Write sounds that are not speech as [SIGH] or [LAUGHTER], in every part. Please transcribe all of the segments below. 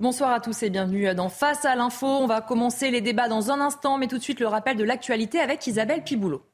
Bonsoir à tous et bienvenue dans Face à l'info. On va commencer les débats dans un instant, mais tout de suite le rappel de l'actualité avec Isabelle Piboulot.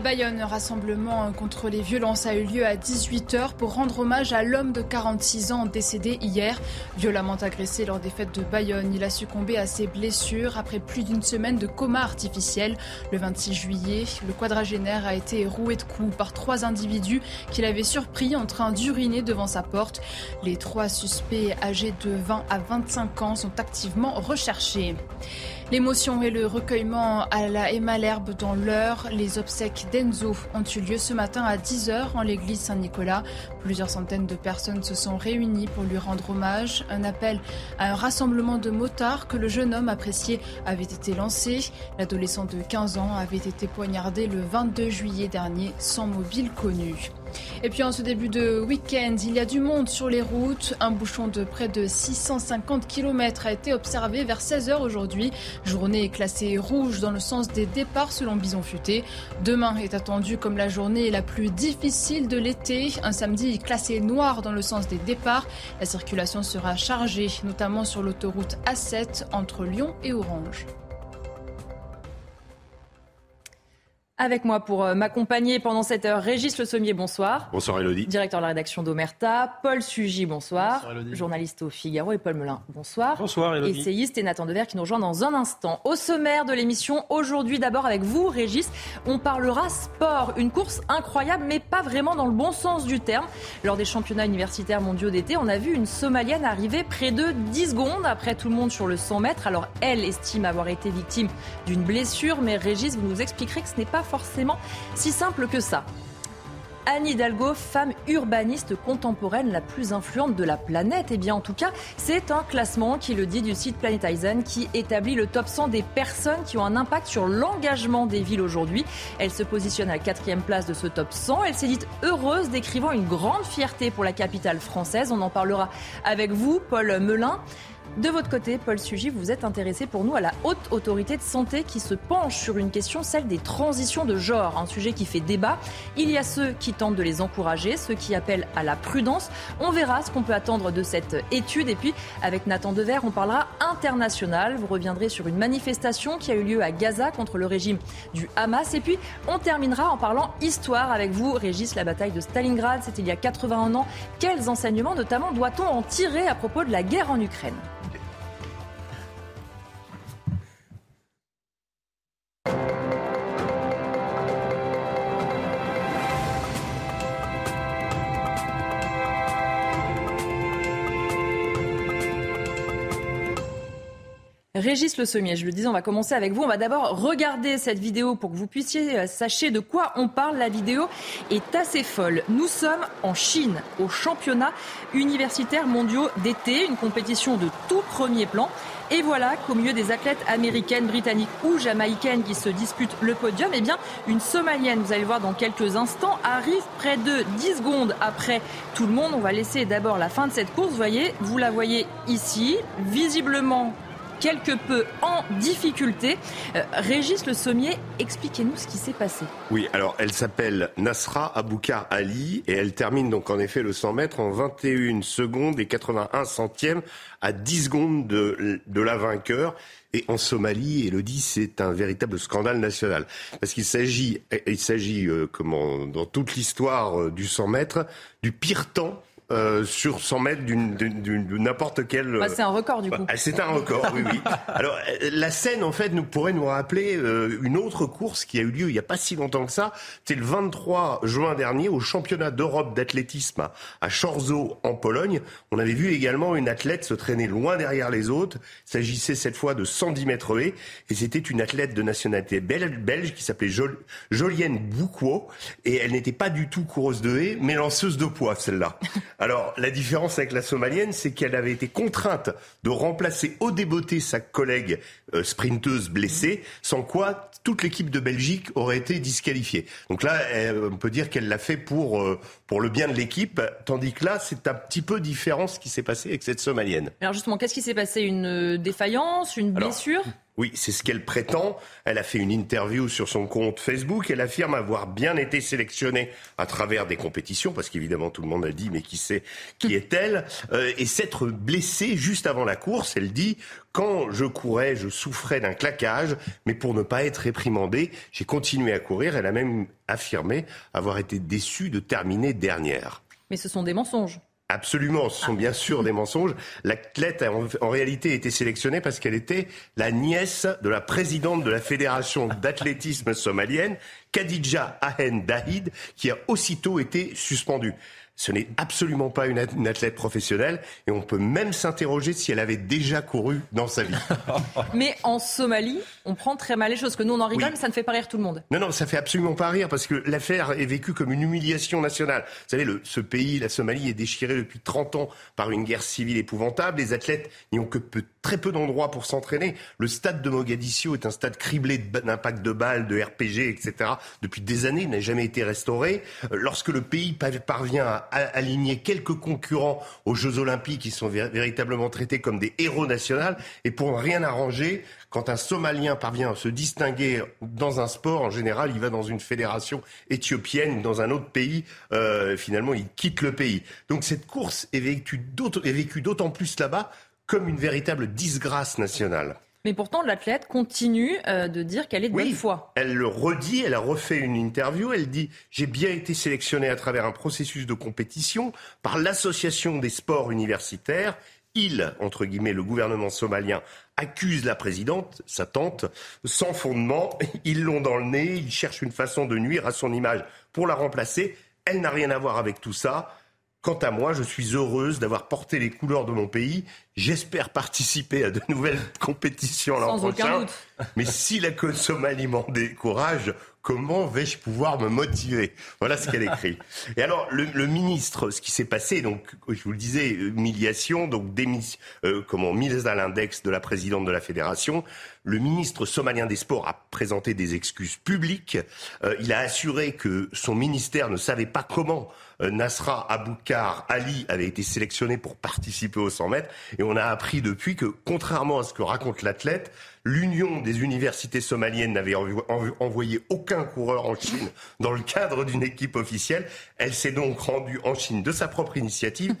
À Bayonne, un rassemblement contre les violences a eu lieu à 18h pour rendre hommage à l'homme de 46 ans décédé hier. Violemment agressé lors des fêtes de Bayonne, il a succombé à ses blessures après plus d'une semaine de coma artificiel. Le 26 juillet, le quadragénaire a été roué de coups par trois individus qu'il avait surpris en train d'uriner devant sa porte. Les trois suspects âgés de 20 à 25 ans sont activement recherchés. L'émotion et le recueillement à la Emma L'Herbe dans l'heure. Les obsèques d'Enzo ont eu lieu ce matin à 10h en l'église Saint-Nicolas. Plusieurs centaines de personnes se sont réunies pour lui rendre hommage. Un appel à un rassemblement de motards que le jeune homme apprécié avait été lancé. L'adolescent de 15 ans avait été poignardé le 22 juillet dernier sans mobile connu. Et puis en ce début de week-end, il y a du monde sur les routes. Un bouchon de près de 650 km a été observé vers 16h aujourd'hui. Journée classée rouge dans le sens des départs selon Bison Futé. Demain est attendu comme la journée la plus difficile de l'été. Un samedi classé noir dans le sens des départs. La circulation sera chargée, notamment sur l'autoroute A7 entre Lyon et Orange. Avec moi pour euh, m'accompagner pendant cette heure, Régis Le Sommier, bonsoir. Bonsoir Elodie. Directeur de la rédaction d'Omerta. Paul Sugy, bonsoir. bonsoir Elodie. Journaliste au Figaro et Paul Melun, bonsoir. Bonsoir Elodie. Essayiste et Nathan Dever qui nous rejoint dans un instant. Au sommaire de l'émission, aujourd'hui d'abord avec vous Régis, on parlera sport. Une course incroyable mais pas vraiment dans le bon sens du terme. Lors des championnats universitaires mondiaux d'été, on a vu une Somalienne arriver près de 10 secondes après tout le monde sur le 100 mètres. Alors elle estime avoir été victime d'une blessure mais Régis, vous nous expliquerez que ce n'est pas forcément si simple que ça. Anne Hidalgo, femme urbaniste contemporaine la plus influente de la planète. Eh bien, en tout cas, c'est un classement qui le dit du site Planetizen qui établit le top 100 des personnes qui ont un impact sur l'engagement des villes aujourd'hui. Elle se positionne à la quatrième place de ce top 100. Elle s'est dite heureuse, décrivant une grande fierté pour la capitale française. On en parlera avec vous, Paul Melun. De votre côté, Paul Sugy, vous êtes intéressé pour nous à la haute autorité de santé qui se penche sur une question, celle des transitions de genre, un sujet qui fait débat. Il y a ceux qui tentent de les encourager, ceux qui appellent à la prudence. On verra ce qu'on peut attendre de cette étude. Et puis, avec Nathan Dever, on parlera international. Vous reviendrez sur une manifestation qui a eu lieu à Gaza contre le régime du Hamas. Et puis, on terminera en parlant histoire avec vous, Régis, la bataille de Stalingrad. C'était il y a 81 ans. Quels enseignements, notamment, doit-on en tirer à propos de la guerre en Ukraine? Régis Le Sommier, je le disais, on va commencer avec vous. On va d'abord regarder cette vidéo pour que vous puissiez euh, sacher de quoi on parle. La vidéo est assez folle. Nous sommes en Chine, au championnat universitaire mondiaux d'été, une compétition de tout premier plan. Et voilà qu'au milieu des athlètes américaines, britanniques ou jamaïcaines qui se disputent le podium, eh bien, une Somalienne, vous allez voir dans quelques instants, arrive près de 10 secondes après tout le monde. On va laisser d'abord la fin de cette course. Vous voyez, vous la voyez ici, visiblement quelque peu en difficulté. Euh, Régis Le Sommier, expliquez-nous ce qui s'est passé. Oui, alors elle s'appelle Nasra Aboukar Ali et elle termine donc en effet le 100 mètres en 21 secondes et 81 centièmes à 10 secondes de, de la vainqueur. Et en Somalie, Elodie, c'est un véritable scandale national. Parce qu'il s'agit, il s'agit, euh, comment, dans toute l'histoire euh, du 100 mètres, du pire temps euh, sur 100 mètres d'une, de n'importe quel. Bah, c'est un record du coup. Bah, c'est un record, oui, oui. [LAUGHS] Alors la scène en fait nous pourrait nous rappeler euh, une autre course qui a eu lieu il n'y a pas si longtemps que ça. C'est le 23 juin dernier au championnat d'Europe d'athlétisme à Chorzo en Pologne. On avait vu également une athlète se traîner loin derrière les autres. Il s'agissait cette fois de 110 mètres haies et c'était une athlète de nationalité belge qui s'appelait Jolienne Bouquot et elle n'était pas du tout coureuse de haies mais lanceuse de poids celle-là. [LAUGHS] Alors, la différence avec la somalienne, c'est qu'elle avait été contrainte de remplacer au débeauté sa collègue euh, sprinteuse blessée, sans quoi toute l'équipe de Belgique aurait été disqualifiée. Donc là, on peut dire qu'elle l'a fait pour, euh, pour le bien de l'équipe, tandis que là, c'est un petit peu différent ce qui s'est passé avec cette somalienne. Alors justement, qu'est-ce qui s'est passé? Une défaillance Une blessure? Oui, c'est ce qu'elle prétend. Elle a fait une interview sur son compte Facebook. Elle affirme avoir bien été sélectionnée à travers des compétitions, parce qu'évidemment tout le monde a dit mais qui c'est, qui [LAUGHS] est-elle euh, Et s'être blessée juste avant la course. Elle dit quand je courais, je souffrais d'un claquage, mais pour ne pas être réprimandée, j'ai continué à courir. Elle a même affirmé avoir été déçue de terminer dernière. Mais ce sont des mensonges. Absolument, ce sont bien sûr des mensonges. L'athlète a en, réalité été sélectionnée parce qu'elle était la nièce de la présidente de la fédération d'athlétisme somalienne, Khadija Ahen Dahid, qui a aussitôt été suspendue. Ce n'est absolument pas une, athlète professionnelle et on peut même s'interroger si elle avait déjà couru dans sa vie. [LAUGHS] mais en Somalie, on prend très mal les choses. Que nous, on en rigole, mais ça ne fait pas rire tout le monde. Non, non, ça fait absolument pas rire parce que l'affaire est vécue comme une humiliation nationale. Vous savez, le, ce pays, la Somalie, est déchiré depuis 30 ans par une guerre civile épouvantable. Les athlètes n'y ont que très peu d'endroits pour s'entraîner. Le stade de Mogadiscio est un stade criblé d'impact de balles, de RPG, etc. Depuis des années, il n'a jamais été restauré. Euh, lorsque le pays parvient à aligner quelques concurrents aux Jeux Olympiques qui sont véritablement traités comme des héros nationaux. Et pour rien arranger, quand un Somalien parvient à se distinguer dans un sport, en général, il va dans une fédération éthiopienne, dans un autre pays. Euh, finalement, il quitte le pays. Donc cette course est vécue d'autant plus là-bas comme une véritable disgrâce nationale. Mais pourtant, l'athlète continue euh, de dire qu'elle est de bonne foi. Elle le redit, elle a refait une interview, elle dit J'ai bien été sélectionnée à travers un processus de compétition par l'Association des sports universitaires. Il, entre guillemets, le gouvernement somalien, accuse la présidente, sa tante, sans fondement. Ils l'ont dans le nez, ils cherchent une façon de nuire à son image pour la remplacer. Elle n'a rien à voir avec tout ça. Quant à moi, je suis heureuse d'avoir porté les couleurs de mon pays. J'espère participer à de [LAUGHS] nouvelles compétitions l'an prochain. Mais si la Somalie m'en décourage, comment vais-je pouvoir me motiver? Voilà ce qu'elle écrit. [LAUGHS] Et alors, le, ministre, ce qui s'est passé, donc, je vous le disais, humiliation, donc démission, euh, comment, mise à l'index de la présidente de la fédération. Le ministre somalien des Sports a présenté des excuses publiques. Euh, il a assuré que son ministère ne savait pas comment euh, Nasra Aboukar Ali avait été sélectionné pour participer aux 100 mètres. Et on a appris depuis que, contrairement à ce que raconte l'athlète, l'Union des universités somaliennes n'avait envoyé aucun coureur en Chine dans le cadre d'une équipe officielle. Elle s'est donc rendue en Chine de sa propre initiative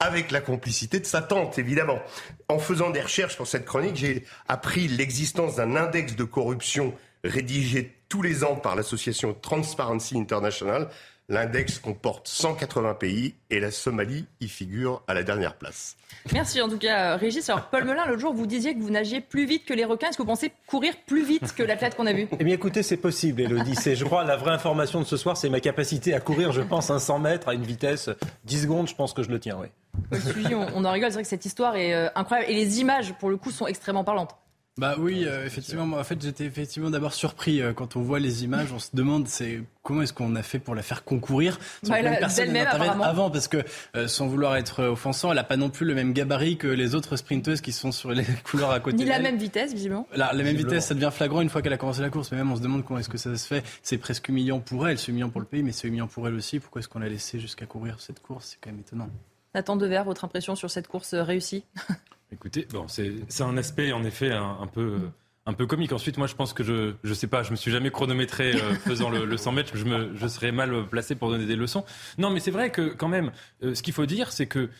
avec la complicité de sa tante, évidemment. En faisant des recherches pour cette chronique, j'ai appris l'existence d'un index de corruption rédigé tous les ans par l'association Transparency International L'index comporte 180 pays et la Somalie y figure à la dernière place. Merci en tout cas, Régis. Alors, Paul Melun, l'autre jour, vous disiez que vous nagiez plus vite que les requins. Est-ce que vous pensez courir plus vite que l'athlète qu'on a vu Eh bien, écoutez, c'est possible, Elodie. C'est, je crois, la vraie information de ce soir, c'est ma capacité à courir, je pense, un 100 mètres à une vitesse 10 secondes. Je pense que je le tiens, oui. on, en rigole. C'est vrai que cette histoire est euh, incroyable. Et les images, pour le coup, sont extrêmement parlantes. Bah oui, euh, effectivement. Moi, en fait, j'étais effectivement d'abord surpris euh, quand on voit les images. On se demande c'est comment est-ce qu'on a fait pour la faire concourir sans bah, personne avant parce que euh, sans vouloir être offensant, elle a pas non plus le même gabarit que les autres sprinteuses qui sont sur les [LAUGHS] couleurs à côté. Ni la même vitesse, visiblement. La, la même vitesse, ça devient flagrant une fois qu'elle a commencé la course. Mais même on se demande comment est-ce que ça se fait. C'est presque humiliant pour elle, c'est humiliant pour le pays, mais c'est humiliant pour elle aussi. Pourquoi est-ce qu'on l'a laissé jusqu'à courir cette course? C'est quand même étonnant. Nathan Dever, votre impression sur cette course réussie? [LAUGHS] Écoutez, bon, c'est un aspect en effet un peu un peu comique. Ensuite, moi, je pense que je, je sais pas, je me suis jamais chronométré euh, [LAUGHS] faisant le, 100 mètres. Je, me, je serais mal placé pour donner des leçons. Non, mais c'est vrai que quand même, euh, ce qu'il faut dire, c'est que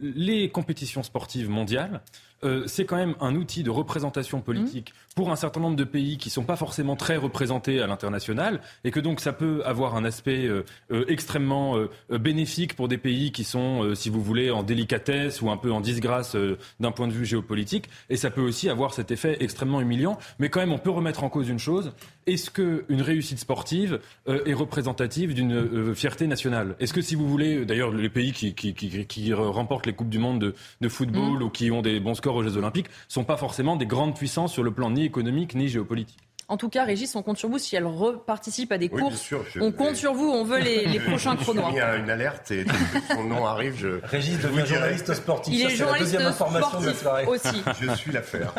les compétitions sportives mondiales, euh, c'est quand même un outil de représentation politique mmh. pour un certain nombre de pays qui sont pas forcément très représentés à l'international et que donc ça peut avoir un aspect euh, euh, extrêmement bénéfique pour des pays qui sont, si vous voulez, en délicatesse ou un peu en disgrâce d'un point de vue géopolitique et ça peut aussi avoir cet effet extrêmement humiliant. Mais quand même, on peut remettre en cause une chose est-ce qu'une réussite sportive est représentative d'une fierté nationale? Est-ce que si vous voulez, d'ailleurs les pays qui, qui, qui, qui, remportent les Coupes du Monde de, de football mmh. ou qui ont des bons scores aux Jeux Olympiques sont pas forcément des grandes puissances sur le plan ni économique ni géopolitique. En tout cas, Régis, on compte sur vous. Si elle reparticipe à des courses, on compte sur vous. On veut les, [LAUGHS] prochains chronos. Il y a une alerte et son nom arrive. Je, Régis devient journaliste sportif. Il est journaliste sportif aussi. [LAUGHS] Je suis l'affaire.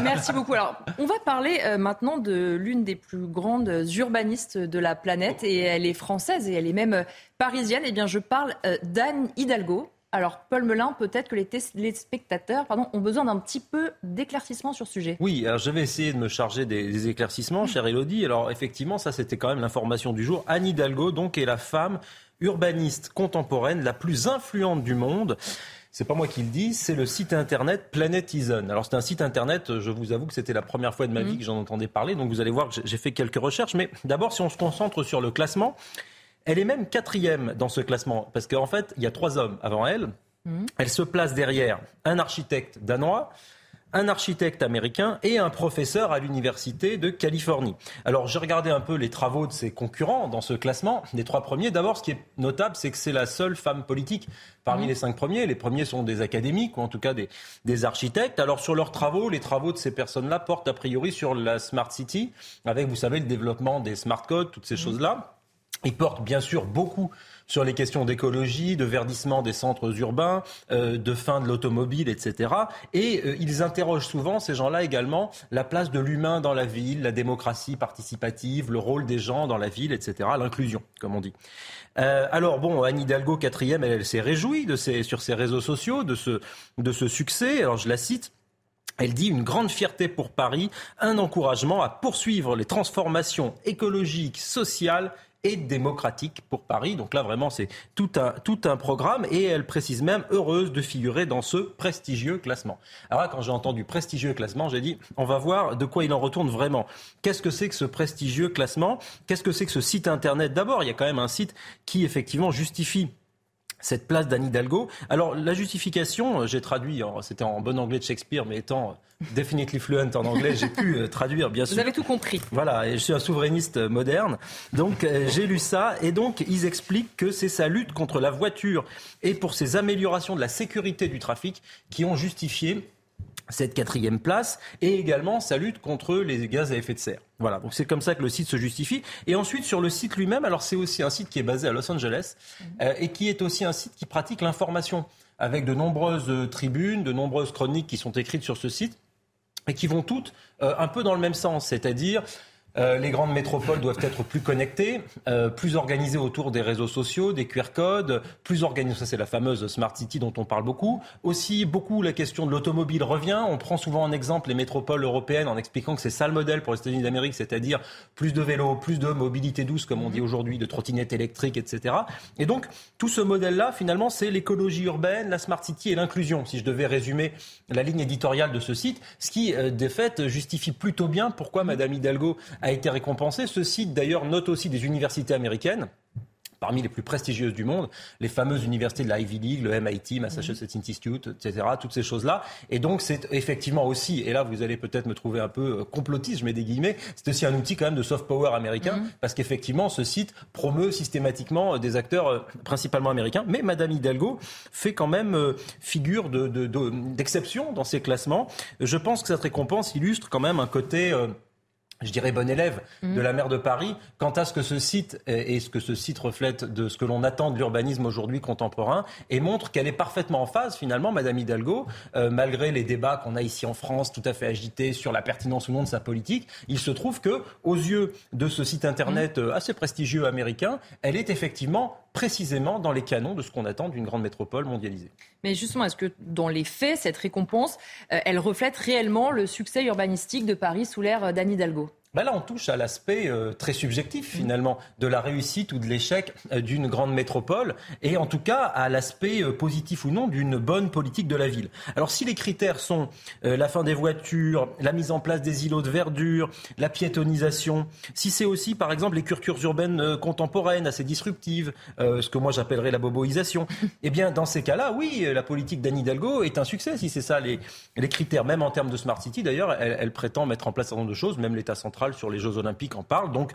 Merci beaucoup. Alors, on va parler euh, maintenant de l'une des plus grandes urbanistes de la planète et elle est française et elle est même parisienne. Eh bien, je parle euh, d'Anne Hidalgo Alors, Paul Melun, peut-être que les, les spectateurs pardon, ont besoin d'un petit peu d'éclaircissement sur ce sujet. Oui, alors je vais essayer de me charger des, éclaircissements, chère Elodie. Alors, effectivement, ça, c'était quand même l'information du jour. Anne Hidalgo, donc, est la femme urbaniste contemporaine la plus influente du monde. C'est pas moi qui le dis, c'est le site internet Planetizen. Alors c'est un site internet, je vous avoue que c'était la première fois de ma vie que j'en entendais parler, donc vous allez voir que j'ai fait quelques recherches. Mais d'abord, si on se concentre sur le classement, elle est même quatrième dans ce classement, parce qu'en fait, il y a trois hommes avant elle. Mmh. Elle se place derrière un architecte danois, un architecte américain et un professeur à l'université de Californie. Alors j'ai regardé un peu les travaux de ses concurrents dans ce classement. Les trois premiers, d'abord, ce qui est notable, c'est que c'est la seule femme politique parmi mmh. les cinq premiers. Les premiers sont des académiques ou en tout cas des, des architectes. Alors sur leurs travaux, les travaux de ces personnes-là portent a priori sur la Smart City, avec, vous savez, le développement des smart codes, toutes ces mmh. choses-là. Ils portent bien sûr beaucoup sur les questions d'écologie, de verdissement des centres urbains, euh, de fin de l'automobile, etc. Et euh, ils interrogent souvent, ces gens-là également, la place de l'humain dans la ville, la démocratie participative, le rôle des gens dans la ville, etc. L'inclusion, comme on dit. Euh, alors bon, Anne Hidalgo, quatrième, elle, s'est réjouie de sur ses réseaux sociaux de ce, de ce succès. Alors je la cite. Elle dit une grande fierté pour Paris, un encouragement à poursuivre les transformations écologiques, sociales et démocratique pour Paris. Donc là, vraiment, c'est tout un, tout un programme et elle précise même heureuse de figurer dans ce prestigieux classement. Alors là, quand j'ai entendu prestigieux classement, j'ai dit, on va voir de quoi il en retourne vraiment. Qu'est-ce que c'est que ce prestigieux classement? Qu'est-ce que c'est que ce site Internet? D'abord, il y a quand même un site qui, effectivement, justifie cette place d'Anne Hidalgo. Alors la justification, euh, j'ai traduit, c'était en bon anglais de Shakespeare, mais étant euh, definitely fluent en anglais, j'ai pu euh, traduire bien sûr. Vous avez tout compris. Voilà, et je suis un souverainiste moderne, donc j'ai lu ça, et donc ils expliquent que c'est sa lutte contre la voiture et pour ses améliorations de la sécurité du trafic qui ont justifié cette quatrième place et également sa lutte contre les gaz à effet de serre. Voilà, donc c'est comme ça que le site se justifie. Et ensuite, sur le site lui-même, alors c'est aussi un site qui est basé à Los Angeles mhm. euh, et qui est aussi un site qui pratique l'information avec de nombreuses euh, tribunes, de nombreuses chroniques qui sont écrites sur ce site et qui vont toutes euh, un peu dans le même sens, c'est-à-dire euh, les grandes métropoles doivent être plus connectées, euh, plus organisées autour des réseaux sociaux, des QR codes, plus organisées. Ça, c'est la fameuse Smart City dont on parle beaucoup. Aussi, beaucoup la question de l'automobile revient. On prend souvent en exemple les métropoles européennes en expliquant que c'est ça le modèle pour les États-Unis d'Amérique, c'est-à-dire plus de vélos, plus de mobilité douce, comme on dit aujourd'hui, de trottinettes électriques, etc. Et donc, tout ce modèle-là, finalement, c'est l'écologie urbaine, la Smart City et l'inclusion. Si je devais résumer la ligne éditoriale de ce site, ce qui, euh, de fait, justifie plutôt bien pourquoi Madame Hidalgo a été récompensé. Ce site, d'ailleurs, note aussi des universités américaines parmi les plus prestigieuses du monde, les fameuses universités de la Ivy League, le MIT, Massachusetts Institute, etc., toutes ces choses-là. Et donc, c'est effectivement aussi, et là, vous allez peut-être me trouver un peu euh, complotiste, je mets des guillemets, c'est aussi un outil quand même de soft power américain, mhm. parce qu'effectivement, ce site promeut systématiquement euh, des acteurs euh, principalement américains. Mais Madame Hidalgo fait quand même figure d'exception de, dans ces classements. Je pense que cette récompense illustre quand même un côté je dirais bon élève de mm. la maire de Paris quant à ce que ce site et ce que ce site reflète de ce que l'on attend de l'urbanisme aujourd'hui contemporain et montre qu'elle est parfaitement en phase finalement Madame Hidalgo euh, malgré les débats qu'on a ici en France tout à fait agités sur la pertinence ou non de sa politique il se trouve que aux yeux de ce site internet mm. euh, assez prestigieux américain elle est effectivement précisément dans les canons de ce qu'on attend d'une grande métropole mondialisée. Mais justement, est-ce que dans les faits, cette récompense, euh, elle reflète réellement le succès urbanistique de Paris sous l'ère d'Anne Hidalgo? Ben là, on touche à l'aspect euh, très subjectif finalement de la réussite ou de l'échec euh, d'une grande métropole et en tout cas à l'aspect euh, positif ou non d'une bonne politique de la ville. Alors si les critères sont la fin des voitures, la mise en place des îlots de verdure, la piétonisation, si c'est aussi par exemple les cultures urbaines contemporaines assez disruptives, ce que moi j'appellerais la boboisation, [LAUGHS] eh bien dans ces cas-là, oui, la politique d'Anne Hidalgo est un succès si c'est ça les, les critères, même en termes de smart city d'ailleurs, elle, elle prétend mettre en place un certain nombre de choses, même l'État central sur les Jeux Olympiques en parle. Donc,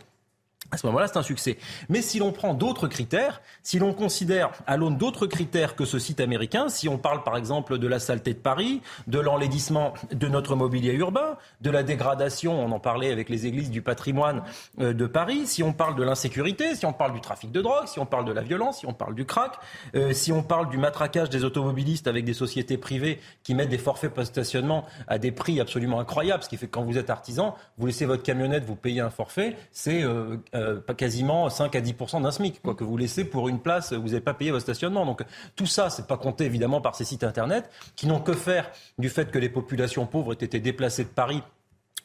à ce moment-là, c'est un succès. Mais si l'on prend d'autres critères, si l'on considère à l'aune d'autres critères que ce site américain, si on parle par exemple de la saleté de Paris, de l'enlaidissement de notre mobilier urbain, de la dégradation, on en parlait avec les églises du patrimoine euh, de Paris, si on parle de l'insécurité, si on parle du trafic de drogue, si on parle de la violence, si on parle du crack, euh, si on parle du matraquage des automobilistes avec des sociétés privées qui mettent des forfaits post-stationnement à des prix absolument incroyables, ce qui fait que quand vous êtes artisan, vous laissez votre camionnette, vous payez un forfait, c'est euh, euh, quasiment 5 à 10% d'un SMIC, quoi, que vous laissez pour une place, vous n'avez pas payé votre stationnement. Donc tout ça, c'est pas compté évidemment par ces sites internet qui n'ont que faire du fait que les populations pauvres aient été déplacées de Paris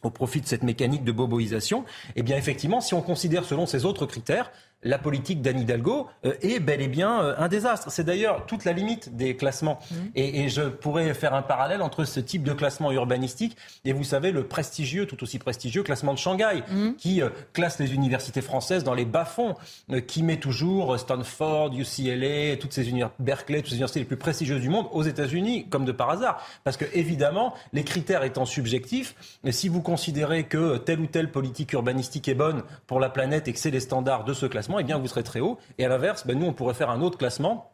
au profit de cette mécanique de boboisation, eh bien effectivement, si on considère selon ces autres critères, la politique d'Anne Hidalgo euh, est bel et bien euh, un désastre. C'est d'ailleurs toute la limite des classements. Mmh. Et, et, je pourrais faire un parallèle entre ce type de classement urbanistique et vous savez le prestigieux, tout aussi prestigieux classement de Shanghai, mmh. qui euh, classe les universités françaises dans les bas-fonds, qui met toujours Stanford, UCLA, toutes ces universités, Berkeley, toutes ces universités les plus prestigieuses du monde aux États-Unis, comme de par hasard. Parce que évidemment, les critères étant subjectifs, si vous considérez que telle ou telle politique urbanistique est bonne pour la planète et que c'est les standards de ce classement, eh bien, vous serez très haut. Et à l'inverse, ben, nous, on pourrait faire un autre classement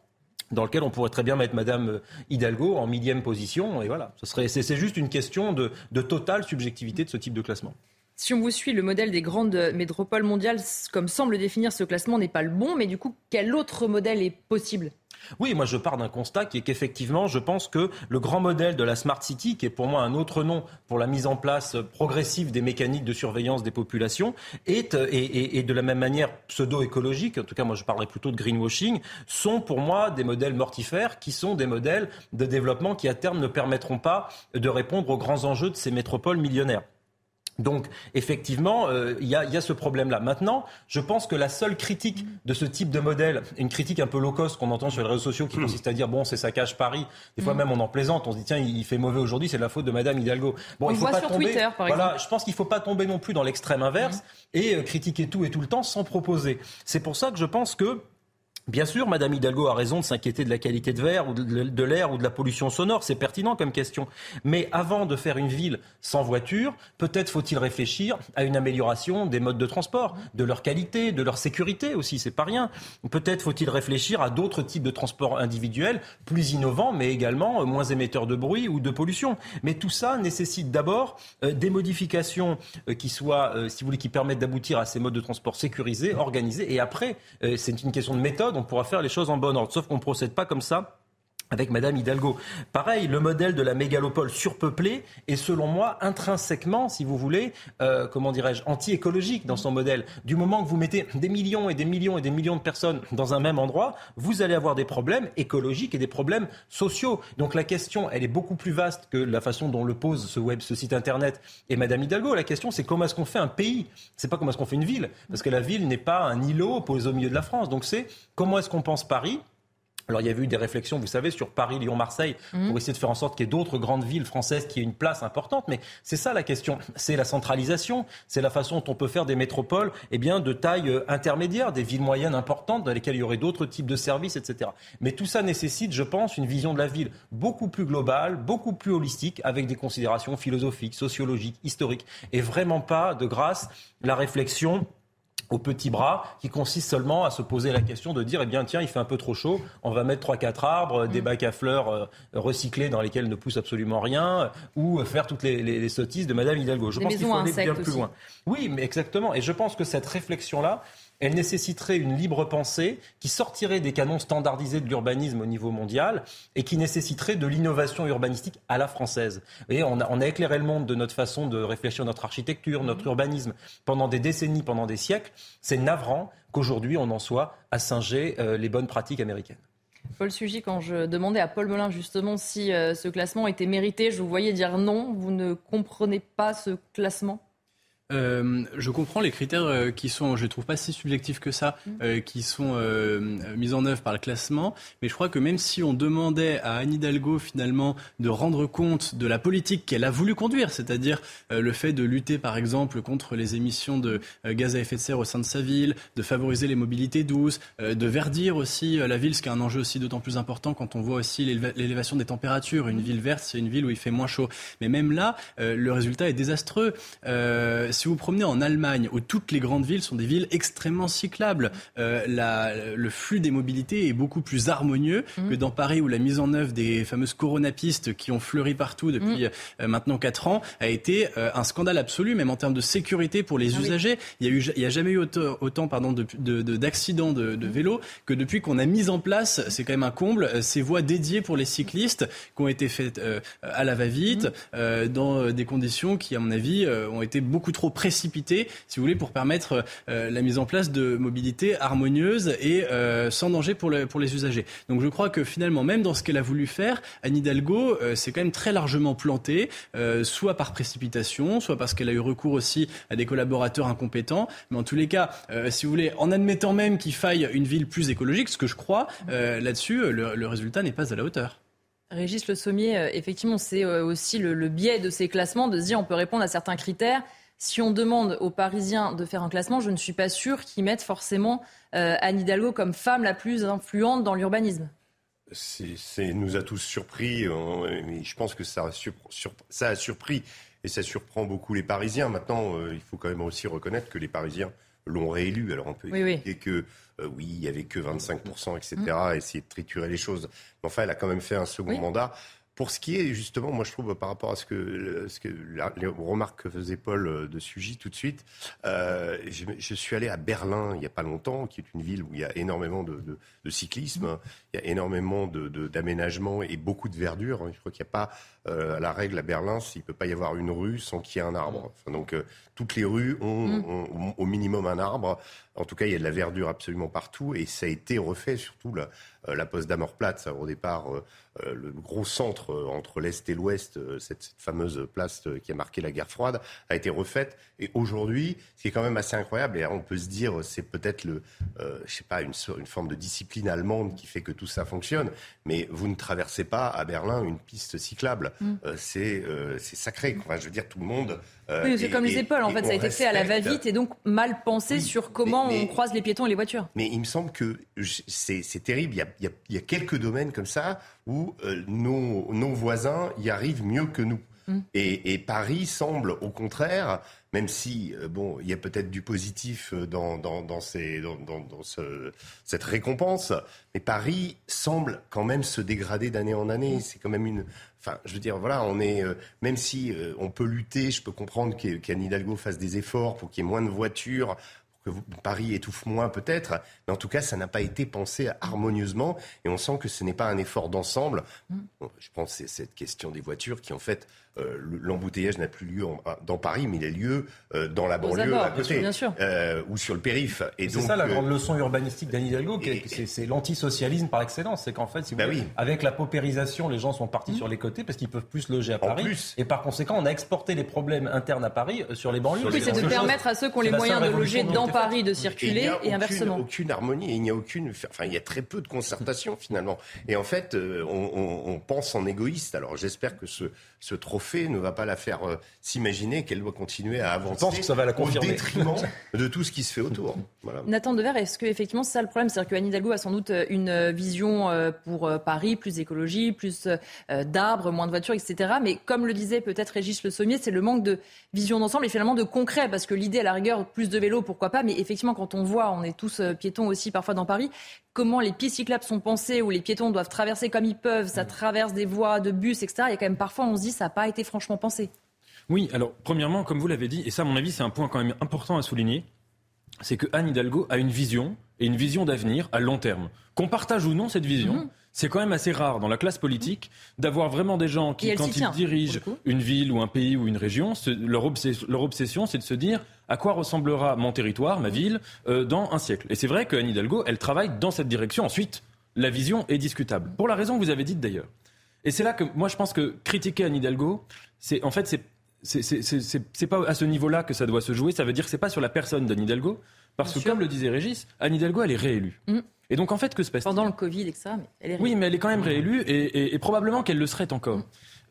dans lequel on pourrait très bien mettre Madame euh, Hidalgo en millième position. Et voilà, ce serait, c'est, juste une question de, de totale subjectivité de ce type de classement. Si on vous suit, le modèle des grandes métropoles mondiales, comme semble définir ce classement, n'est pas le bon. Mais du coup, quel autre modèle est possible? Oui, moi je pars d'un constat qui est qu'effectivement, je pense que le grand modèle de la Smart City, qui est pour moi un autre nom pour la mise en place progressive des mécaniques de surveillance des populations, est, et, de la même manière pseudo-écologique, en tout cas moi je parlerai plutôt de greenwashing, sont pour moi des modèles mortifères qui sont des modèles de développement qui à terme ne permettront pas de répondre aux grands enjeux de ces métropoles millionnaires. Donc, effectivement, euh, il y, a, ce problème-là. Maintenant, je pense que la seule critique de ce type de modèle, une critique un peu low cost qu'on entend sur les réseaux sociaux, qui hmm. consiste à dire bon, c'est saccage Paris. Des fois hmm. même, on en plaisante. On se dit tiens, il fait mauvais aujourd'hui, c'est la faute de Madame Hidalgo. Bon, on il faut pas sur tomber. Twitter, par voilà, je pense qu'il ne faut pas tomber non plus dans l'extrême inverse hmm. et euh, critiquer tout et tout le temps sans proposer. C'est pour ça que je pense que Bien sûr, Madame Hidalgo a raison de s'inquiéter de la qualité de l'air ou de l'air ou de la pollution sonore. C'est pertinent comme question. Mais avant de faire une ville sans voiture, peut-être faut-il réfléchir à une amélioration des modes de transport, de leur qualité, de leur sécurité aussi. C'est pas rien. Peut-être faut-il réfléchir à d'autres types de transports individuels plus innovants, mais également euh, moins émetteurs de bruit ou de pollution. Mais tout ça nécessite d'abord euh, des modifications euh, qui soient, si vous voulez, qui permettent d'aboutir à ces modes de transport sécurisés, organisés. Et après, c'est une question de méthode on pourra faire les choses en bon ordre. Sauf qu'on ne procède pas comme ça avec Madame Hidalgo. Pareil, le modèle de la mégalopole surpeuplée est selon moi intrinsèquement, si vous voulez, euh, comment dirais-je, anti-écologique dans son modèle. Du moment que vous mettez des millions et des millions et des millions de personnes dans un même endroit, vous allez avoir des problèmes écologiques et des problèmes sociaux. Donc la question, elle est beaucoup plus vaste que la façon dont le pose ce web, ce site internet et Madame Hidalgo. La question, c'est comment est-ce qu'on fait un pays? C'est pas comment est-ce qu'on fait une ville, parce que la ville n'est pas un îlot posé au milieu de la France. Donc c'est comment est-ce qu'on pense Paris alors il y avait eu des réflexions, vous savez, sur Paris, Lyon, Marseille, mhm. pour essayer de faire en sorte qu'il y ait d'autres grandes villes françaises qui aient une place importante. Mais c'est ça la question. C'est la centralisation, c'est la façon dont on peut faire des métropoles eh bien, de taille euh, intermédiaire, des villes moyennes importantes dans lesquelles il y aurait d'autres types de services, etc. Mais tout ça nécessite, je pense, une vision de la ville beaucoup plus globale, beaucoup plus holistique, avec des considérations philosophiques, sociologiques, historiques, et vraiment pas, de grâce, la réflexion au petit bras qui consiste seulement à se poser la question de dire eh bien tiens il fait un peu trop chaud on va mettre trois quatre arbres des mm. bacs à fleurs euh, recyclés dans lesquels ne pousse absolument rien ou faire toutes les, sottises de Madame Hidalgo. Je pense qu'il faut aller bien plus loin. Oui mais exactement. Et je pense que cette réflexion là elle nécessiterait une libre pensée qui sortirait des canons standardisés de l'urbanisme au niveau mondial et qui nécessiterait de l'innovation urbanistique à la française. On a, on a éclairé le monde de notre façon de réfléchir notre architecture, notre mhm. urbanisme pendant des décennies, pendant des siècles. C'est navrant qu'aujourd'hui on en soit à singer euh, les bonnes pratiques américaines. Paul Sugy, quand je demandais à Paul Melun justement si euh, ce classement était mérité, je vous voyais dire non. Vous ne comprenez pas ce classement? Euh, je comprends les critères euh, qui sont, je ne trouve pas si subjectifs que ça, mm. euh, qui sont euh, mis en œuvre par le classement. Mais je crois que même si on demandait à Anne Hidalgo finalement de rendre compte de la politique qu'elle a voulu conduire, c'est-à-dire le fait de lutter par exemple contre les émissions de gaz à effet de serre au sein de sa ville, de favoriser les mobilités douces, de verdir aussi la ville, ce qui est un enjeu aussi d'autant plus important quand on voit aussi l'élévation des températures. Une ville verte, c'est une ville où il fait moins chaud. Mais même là, le résultat est désastreux si vous promenez en Allemagne, où toutes les grandes villes sont des villes extrêmement cyclables, euh, la, le flux des mobilités est beaucoup plus harmonieux mmh. que dans Paris, où la mise en œuvre des fameuses coronapistes qui ont fleuri partout depuis mmh. euh, maintenant 4 ans a été euh, un scandale absolu, même en termes de sécurité pour les ah usagers. Il n'y a, eu, a jamais eu autant, autant pardon, d'accidents de, de, de, mmh. vélo que depuis qu'on a mis en place, c'est quand même un comble, ces voies dédiées pour les cyclistes qui ont été faites à la va-vite, dans des conditions qui, à mon avis, ont été beaucoup trop trop si vous voulez, pour permettre la mise en place de mobilité harmonieuse et sans danger pour, pour les usagers. Donc je crois que finalement, même dans ce qu'elle a voulu faire, Anne Hidalgo s'est quand même très largement plantée, soit par précipitation, soit parce qu'elle a eu recours aussi à des collaborateurs incompétents. Mais en tous les cas, si vous voulez, en admettant même qu'il faille une ville plus écologique, ce que je crois, là-dessus, le résultat n'est pas à la hauteur. Régis Le Sommier, euh, effectivement, c'est euh, aussi le, biais de ces classements de se dire on peut répondre à certains critères. Si on demande aux Parisiens de faire un classement, je ne suis pas sûr qu'ils mettent forcément euh, Anne Hidalgo comme femme la plus influente dans l'urbanisme. C'est nous a tous surpris. je pense que ça a, ça a surpris et ça surprend beaucoup les Parisiens. Maintenant, il faut quand même aussi reconnaître que les Parisiens l'ont réélu. Alors on peut expliquer que euh, oui, il n'y avait que 25%, etc., mm. essayer de triturer les choses. Mais enfin, elle a quand même fait un second mandat. Pour ce qui est justement, moi je trouve par rapport à ce que, les remarques que faisait Paul euh, de Sugy tout de suite, euh, je, suis allé à Berlin il n'y a pas longtemps, qui est une ville où il y a énormément de cyclisme, il y a énormément d'aménagement et beaucoup de verdure. Je crois qu'il n'y a pas euh, la règle à Berlin, s'il ne peut pas y avoir une rue sans qu'il y ait un arbre. Enfin, donc euh, toutes les rues ont, mm. ont, au minimum un arbre. En tout cas, il y a de la verdure absolument partout et ça a été refait, surtout la, euh, la poste d'Amorplatz, au départ, euh, le gros centre entre l'Est et l'Ouest, cette, fameuse place qui a marqué la guerre froide, a été refaite. Et aujourd'hui, ce qui est quand même assez incroyable, et on peut se dire, c'est peut-être le, je sais pas, une, une, forme de discipline allemande qui fait que tout ça fonctionne, mais vous ne traversez pas à Berlin une piste cyclable. Mm. c'est sacré. Enfin, je veux dire, tout le monde euh, oui, c'est comme les épaules, en fait, ça a été fait à la va-vite et donc mal pensé sur comment on croise les piétons et les voitures. Mais il me semble que c'est terrible. Il y, a, quelques domaines comme ça où euh, nos, nos, voisins y arrivent mieux que nous. Mm. Et, Paris semble, au contraire, même si euh, bon, il y a peut-être du positif dans, dans, dans, ces, dans, ce, cette récompense, mais Paris semble quand même se dégrader d'année en année. C'est quand même une, Enfin, je veux dire, voilà, on est, euh, même si euh, on peut lutter, je peux comprendre qu'Anne Hidalgo fasse des efforts pour qu'il y ait moins de voitures, pour que Paris étouffe moins peut-être, mais en tout cas, ça n'a pas été pensé harmonieusement et on sent que ce n'est pas un effort d'ensemble. Mm. je pense que c'est cette question des voitures qui, en fait, euh, l'embouteillage n'a plus lieu dans Paris, mais il a lieu euh, dans la banlieue à côté, euh, ou sur le périph. Et c'est ça la grande leçon urbanistique d'Anne Hidalgo, c'est l'antisocialisme par excellence. C'est qu'en fait, si vous bah avec la paupérisation, les gens sont partis mmh. sur les côtés parce qu'ils peuvent plus se loger à Paris. Plus. Et par conséquent, on a exporté les problèmes internes à Paris sur les banlieues. Oui, c'est de permettre à ceux qui ont les moyens de loger dans Paris de circuler et, inversement. Il n'y a aucune harmonie, il n'y a aucune, enfin, il y a très peu de concertation finalement. Et en fait, on, on pense en égoïste. Alors j'espère que ce, ce trophée ne va pas la faire euh, s'imaginer qu'elle doit continuer à avancer Je pense que ça va la confirmer. au détriment [LAUGHS] de tout ce qui se fait autour. Voilà. Nathan Dever, est-ce que effectivement c'est ça le problème? C'est-à-dire qu'Anne Hidalgo a sans doute euh, une euh, vision pour Paris, plus écologie, plus d'arbres, moins de voitures, etc. Mais comme le disait peut-être Régis Le Sommier, c'est le manque de vision d'ensemble et finalement de concret. Parce que l'idée, à la rigueur, plus de vélos, pourquoi pas? Mais effectivement, quand on voit, on est tous piétons aussi parfois dans Paris, comment les pistes cyclables sont pensées, où les piétons doivent traverser comme ils peuvent, ça traverse des voies de bus, etc. Il y a quand même parfois, on se dit, ça n'a pas été franchement pensé. Oui, alors premièrement, comme vous l'avez dit, et ça, à mon avis, c'est un point quand même important à souligner, c'est que Anne Hidalgo a une vision et une vision d'avenir à long terme. Qu'on partage ou non cette vision, mhm. c'est quand même assez rare dans la classe politique d'avoir vraiment des gens qui, quand ils dirigent une ville ou un pays ou une région, leur, obsession, c'est de se dire à quoi ressemblera mon territoire, ma ville, euh, dans un siècle. Et c'est vrai qu'Anne Hidalgo, elle travaille dans cette direction. Ensuite, la vision est discutable. Pour la raison que vous avez dite d'ailleurs. Et c'est là que moi je pense que critiquer Anne Hidalgo, c'est en fait c'est c'est pas à ce niveau-là que ça doit se jouer. Ça veut dire que c'est pas sur la personne d'Anne Hidalgo, parce que comme le disait Régis, Anne Hidalgo, elle est réélue. Mm. Et donc en fait, que se passe Pendant le Covid, etc. Mais elle est oui, mais elle est quand même réélue et, probablement qu'elle le serait encore. Mm.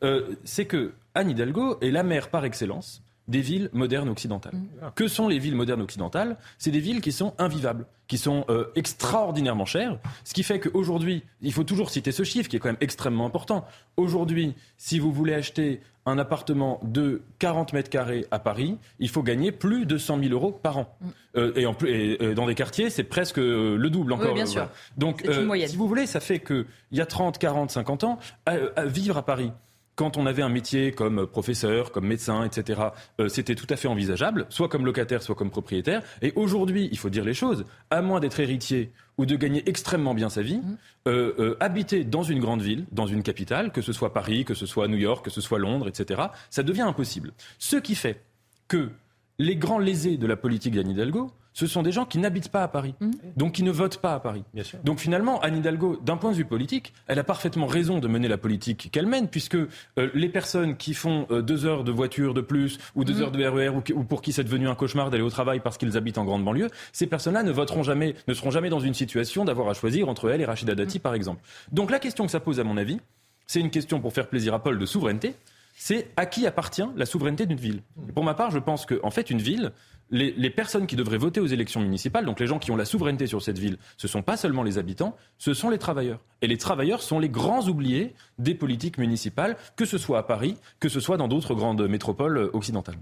Euh, c'est que Anne Hidalgo est la mère par excellence des villes modernes occidentales. Mm. Que sont les villes modernes occidentales? C'est des villes qui sont invivables, qui sont euh, extraordinairement chères, ce qui fait qu'aujourd'hui, il faut toujours citer ce chiffre qui est quand même extrêmement important. Aujourd'hui, si vous voulez acheter un appartement de 40 mètres carrés à Paris, il faut gagner plus de 100 000 euros par an. Mm. Euh, et, en, et, dans des quartiers, c'est presque le double encore. Oui, bien sûr. Donc, si vous voulez, ça fait qu'il y a 30, 40, 50 ans, à vivre à Paris, quand on avait un métier comme professeur, comme médecin, etc., euh, c'était tout à fait envisageable, soit comme locataire, soit comme propriétaire. Et aujourd'hui, il faut dire les choses, à moins d'être héritier ou de gagner extrêmement bien sa vie, mmh. euh, euh, habiter dans une grande ville, dans une capitale, que ce soit Paris, que ce soit New York, que ce soit Londres, etc., ça devient impossible. Ce qui fait que les grands lésés de la politique d'Anne Hidalgo, ce sont des gens qui n'habitent pas à Paris, Mmh. donc qui ne votent pas à Paris. Bien sûr. Donc finalement, Anne Hidalgo, d'un point de vue politique, elle a parfaitement raison de mener la politique qu'elle mène, puisque euh, les personnes qui font euh, deux heures de voiture de plus, ou deux heures de RER, ou, qui- ou pour qui c'est devenu un cauchemar d'aller au travail parce qu'ils habitent en grande banlieue, ces personnes-là ne voteront jamais, ne seront jamais dans une situation d'avoir à choisir entre elle et Rachida Dati, par exemple. Donc la question que ça pose, à mon avis, c'est une question pour faire plaisir à Paul de souveraineté. C'est à qui appartient la souveraineté d'une ville. Pour ma part, je pense qu'en en fait, une ville, les, les personnes qui devraient voter aux élections municipales, donc les gens qui ont la souveraineté sur cette ville, ce sont pas seulement les habitants, ce sont les travailleurs. Et les travailleurs sont les grands oubliés des politiques municipales, que ce soit à Paris, que ce soit dans d'autres grandes métropoles euh, occidentales.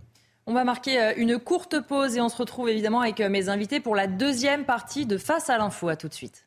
On va marquer euh, une courte pause et on se retrouve évidemment avec euh, mes invités pour la deuxième partie de Face à l'info. À tout de suite.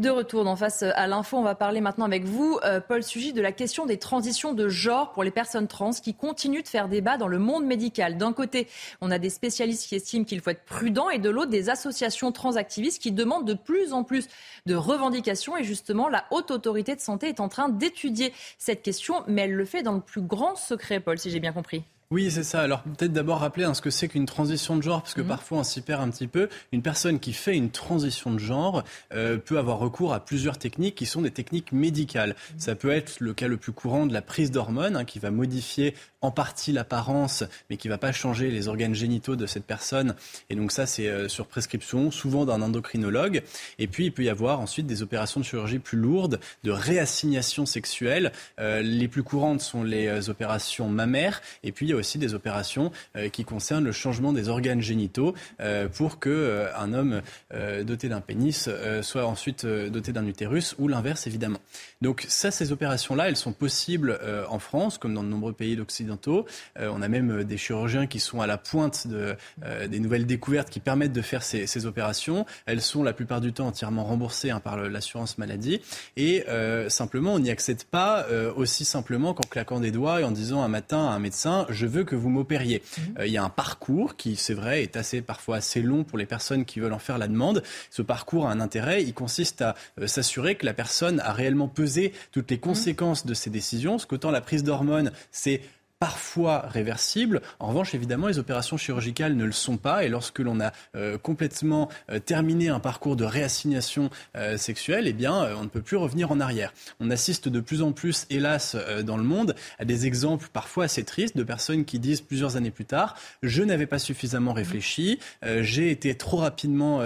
De retour dans Face à l'info, on va parler maintenant avec vous, euh, Paul Sugy, de la question des transitions de genre pour les personnes trans qui continuent de faire débat dans le monde médical. D'un côté, on a des spécialistes qui estiment qu'il faut être prudent et de l'autre, des associations transactivistes qui demandent de plus en plus de revendications. Et justement, la haute autorité de santé est en train d'étudier cette question, mais elle le fait dans le plus grand secret, Paul, si j'ai bien compris. Oui, c'est ça. Alors peut-être d'abord rappeler hein, ce que c'est qu'une transition de genre, parce que parfois on s'y perd un petit peu. Une personne qui fait une transition de genre euh, peut avoir recours à plusieurs techniques qui sont des techniques médicales. Ça peut être le cas le plus courant de la prise d'hormones, hein, qui va modifier en partie l'apparence, mais qui va pas changer les organes génitaux de cette personne. Et donc ça, c'est euh, sur prescription, souvent d'un endocrinologue. Et puis il peut y avoir ensuite des opérations de chirurgie plus lourdes, de réassignation sexuelle. Euh, les plus courantes sont les euh, opérations mammaires. Et puis il y a aussi des opérations qui concernent le changement des organes génitaux pour que un homme doté d'un pénis soit ensuite doté d'un utérus ou l'inverse évidemment. Donc ça, ces opérations-là, elles sont possibles en France comme dans de nombreux pays occidentaux. Euh, on a même euh, des chirurgiens qui sont à la pointe de, euh, des nouvelles découvertes qui permettent de faire ces, ces opérations. Elles sont la plupart du temps entièrement remboursées hein, par l'assurance maladie et simplement on n'y accède pas aussi simplement qu'en claquant des doigts et en disant un matin à un médecin je veux que vous m'opériez. Euh, Il y a un parcours qui, c'est vrai, est assez parfois assez long pour les personnes qui veulent en faire la demande. Ce parcours a un intérêt. Il consiste à euh, s'assurer que la personne a réellement pesé toutes les conséquences de ses décisions. Parce qu'autant la prise d'hormones, c'est parfois réversible. En revanche, évidemment, les opérations chirurgicales ne le sont pas. Et lorsque l'on a euh, complètement euh, terminé un parcours de réassignation euh, sexuelle, eh bien, on ne peut plus revenir en arrière. On assiste de plus en plus, hélas, dans le monde, à des exemples parfois assez tristes de personnes qui disent plusieurs années plus tard je n'avais pas suffisamment réfléchi, j'ai été trop rapidement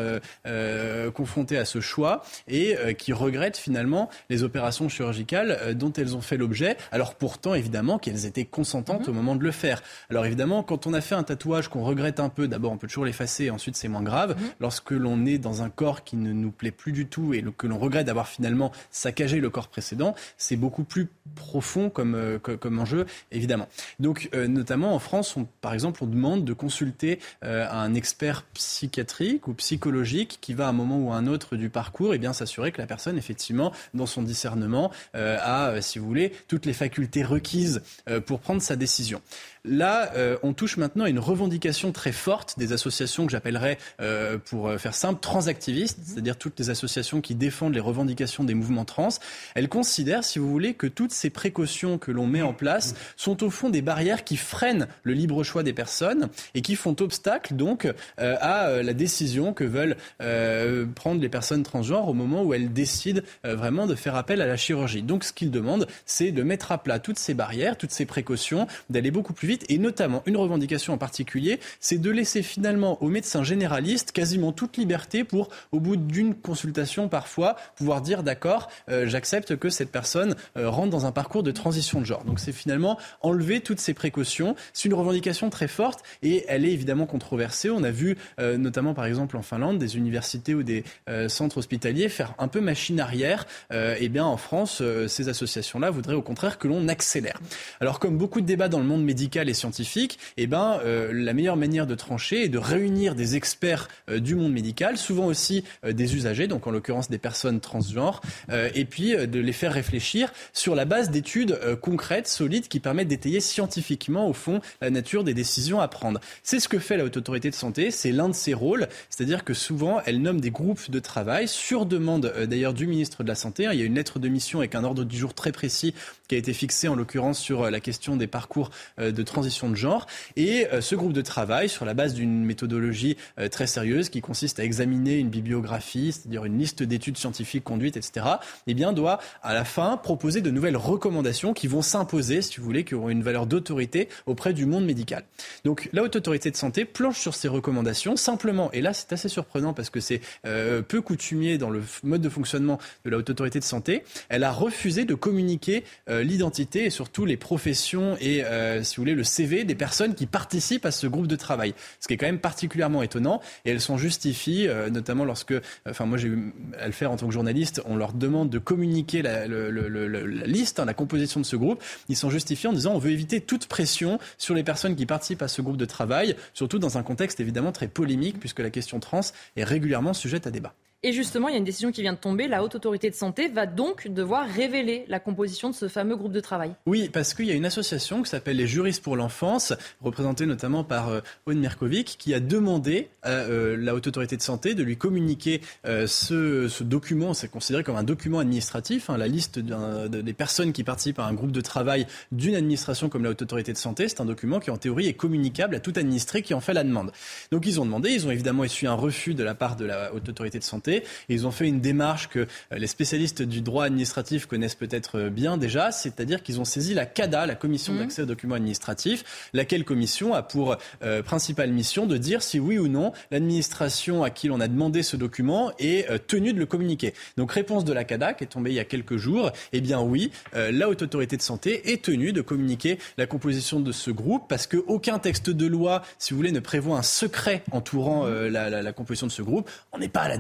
confronté à ce choix et qui regrettent finalement les opérations chirurgicales dont elles ont fait l'objet, alors pourtant évidemment qu'elles étaient consentantes au moment de le faire. Alors évidemment, quand on a fait un tatouage qu'on regrette un peu, d'abord on peut toujours l'effacer, ensuite c'est moins grave. Lorsque l'on est dans un corps qui ne nous plaît plus du tout et que l'on regrette d'avoir finalement saccagé le corps précédent, c'est beaucoup plus profond comme, euh, co- comme enjeu, évidemment. Donc, euh, notamment en France, on, par exemple, on demande de consulter euh, un expert psychiatrique ou psychologique qui va à un moment ou à un autre du parcours, et bien s'assurer que la personne, effectivement, dans son discernement, a, si vous voulez, toutes les facultés requises pour prendre sa décision. Là, euh, on touche maintenant à une revendication très forte des associations que j'appellerais, euh, pour euh, faire simple, transactivistes, c'est-à-dire toutes les associations qui défendent les revendications des mouvements trans. Elles considèrent, si vous voulez, que toutes ces précautions que l'on met en place sont au fond des barrières qui freinent le libre choix des personnes et qui font obstacle donc euh, à euh, la décision que veulent euh, prendre les personnes transgenres au moment où elles décident vraiment de faire appel à la chirurgie. Donc ce qu'ils demandent, c'est de mettre à plat toutes ces barrières, toutes ces précautions, d'aller beaucoup plus vite et notamment une revendication en particulier, c'est de laisser finalement aux médecins généralistes quasiment toute liberté pour, au bout d'une consultation parfois, pouvoir dire d'accord, euh, j'accepte que cette personne euh, rentre dans un parcours de transition de genre. Donc c'est finalement enlever toutes ces précautions. C'est une revendication très forte et elle est évidemment controversée. On a vu euh, notamment par exemple en Finlande des universités ou des centres hospitaliers faire un peu machine arrière. Et bien en France, ces associations-là voudraient au contraire que l'on accélère. Alors comme beaucoup de débats dans le monde médical médical et scientifique, eh ben, la meilleure manière de trancher est de réunir des experts du monde médical, souvent aussi des usagers, donc en l'occurrence des personnes transgenres, et puis de les faire réfléchir sur la base d'études concrètes, solides, qui permettent d'étayer scientifiquement, au fond, la nature des décisions à prendre. C'est ce que fait la Haute Autorité de Santé, c'est l'un de ses rôles, c'est-à-dire que souvent, elle nomme des groupes de travail, sur demande d'ailleurs du ministre de la Santé. Il y a une lettre de mission avec un ordre du jour très précis qui a été fixé en l'occurrence sur la question des parcours de transition de genre. Et ce groupe de travail, sur la base d'une méthodologie très sérieuse qui consiste à examiner une bibliographie, c'est-à-dire une liste d'études scientifiques conduites, etc., eh bien, doit à la fin proposer de nouvelles recommandations qui vont s'imposer, si vous voulez, qui auront une valeur d'autorité auprès du monde médical. Donc la Haute Autorité de Santé planche sur ces recommandations simplement, et là c'est assez surprenant parce que c'est euh, peu coutumier dans le mode de fonctionnement de la Haute Autorité de Santé, elle a refusé de communiquer euh, l'identité et surtout les professions et, euh, si vous voulez, le CV des personnes qui participent à ce groupe de travail. Ce qui est quand même particulièrement étonnant, et elles sont justifiées, notamment lorsque, enfin moi j'ai eu à le faire en tant que journaliste, on leur demande de communiquer la, la liste, hein, la composition de ce groupe, ils sont justifiés en disant on veut éviter toute pression sur les personnes qui participent à ce groupe de travail, surtout dans un contexte évidemment très polémique, puisque la question trans est régulièrement sujette à débat. Et justement, il y a une décision qui vient de tomber. La Haute Autorité de Santé va donc devoir révéler la composition de ce fameux groupe de travail. Oui, parce qu'il y a une association qui s'appelle les Juristes pour l'enfance, représentée notamment par euh, Mirkovic, qui a demandé à euh, la Haute Autorité de Santé de lui communiquer euh, ce, document. C'est considéré comme un document administratif, hein, la liste des personnes qui participent à un groupe de travail d'une administration comme la Haute Autorité de Santé. C'est un document qui, en théorie, est communicable à tout administré qui en fait la demande. Donc ils ont demandé, ils ont évidemment essuyé un refus de la part de la Haute Autorité de Santé ils ont fait une démarche que euh, les spécialistes du droit administratif connaissent peut-être euh, bien déjà, c'est-à-dire qu'ils ont saisi la CADA, la Commission mmh. d'accès aux documents administratifs, laquelle commission a pour euh, principale mission de dire si oui ou non l'administration à qui l'on a demandé ce document est tenue de le communiquer. Donc réponse de la CADA qui est tombée il y a quelques jours, eh bien oui, la haute autorité de santé est tenue de communiquer la composition de ce groupe parce qu'aucun texte de loi, si vous voulez, ne prévoit un secret entourant la, la, composition de ce groupe. On n'est pas à la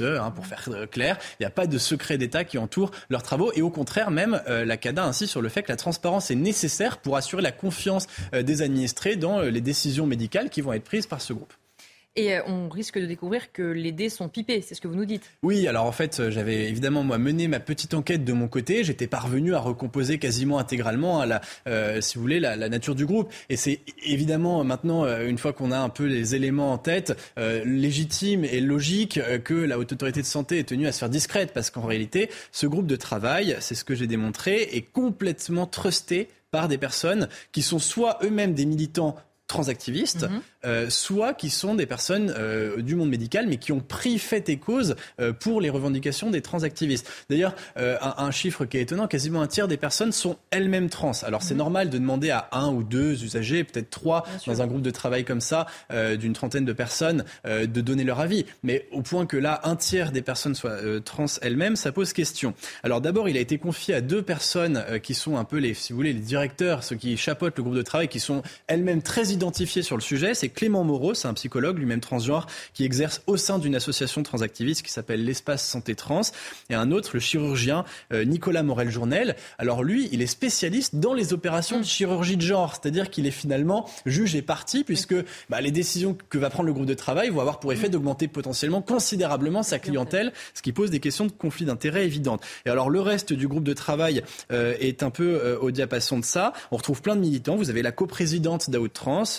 Hein, pour faire euh, clair. Il n'y a pas de secret d'État qui entoure leurs travaux. Et au contraire, même, euh, la CADA insiste sur le fait que la transparence est nécessaire pour assurer la confiance euh, des administrés dans les décisions médicales qui vont être prises par ce groupe. Et euh, on risque de découvrir que les dés sont pipés, c'est ce que vous nous dites. Oui, alors en fait, j'avais évidemment moi mené ma petite enquête de mon côté. J'étais parvenu à recomposer quasiment intégralement, à la, euh, si vous voulez, la, nature du groupe. Et c'est évidemment maintenant, euh, une fois qu'on a un peu les éléments en tête, légitime et logique que la haute autorité de santé est tenue à se faire discrète, parce qu'en réalité, ce groupe de travail, c'est ce que j'ai démontré, est complètement trusté par des personnes qui sont soit eux-mêmes des militants transactivistes, mhm. euh, soit qui sont des personnes euh, du monde médical, mais qui ont pris fait et cause euh, pour les revendications des transactivistes. D'ailleurs, un, chiffre qui est étonnant, quasiment un tiers des personnes sont elles-mêmes trans. Alors c'est mhm. normal de demander à un ou deux usagers, peut-être trois, dans un groupe de travail comme ça, d'une trentaine de personnes, de donner leur avis. Mais au point que là, un tiers des personnes soient trans elles-mêmes, ça pose question. Alors d'abord, il a été confié à deux personnes qui sont un peu les, si vous voulez, les directeurs, ceux qui chapeautent le groupe de travail, qui sont elles-mêmes très identifié sur le sujet, c'est Clément Moreau, c'est un psychologue, lui-même transgenre, qui exerce au sein d'une association transactiviste qui s'appelle l'Espace Santé Trans, et un autre, le chirurgien euh, Nicolas Morel-Journel. Alors lui, il est spécialiste dans les opérations de chirurgie de genre, c'est-à-dire qu'il est finalement juge et parti, puisque bah, les décisions que va prendre le groupe de travail vont avoir pour effet d'augmenter potentiellement considérablement sa clientèle, ce qui pose des questions de conflit d'intérêts évidentes. Et alors le reste du groupe de travail euh, est un peu euh, au diapason de ça. On retrouve plein de militants. Vous avez la coprésidente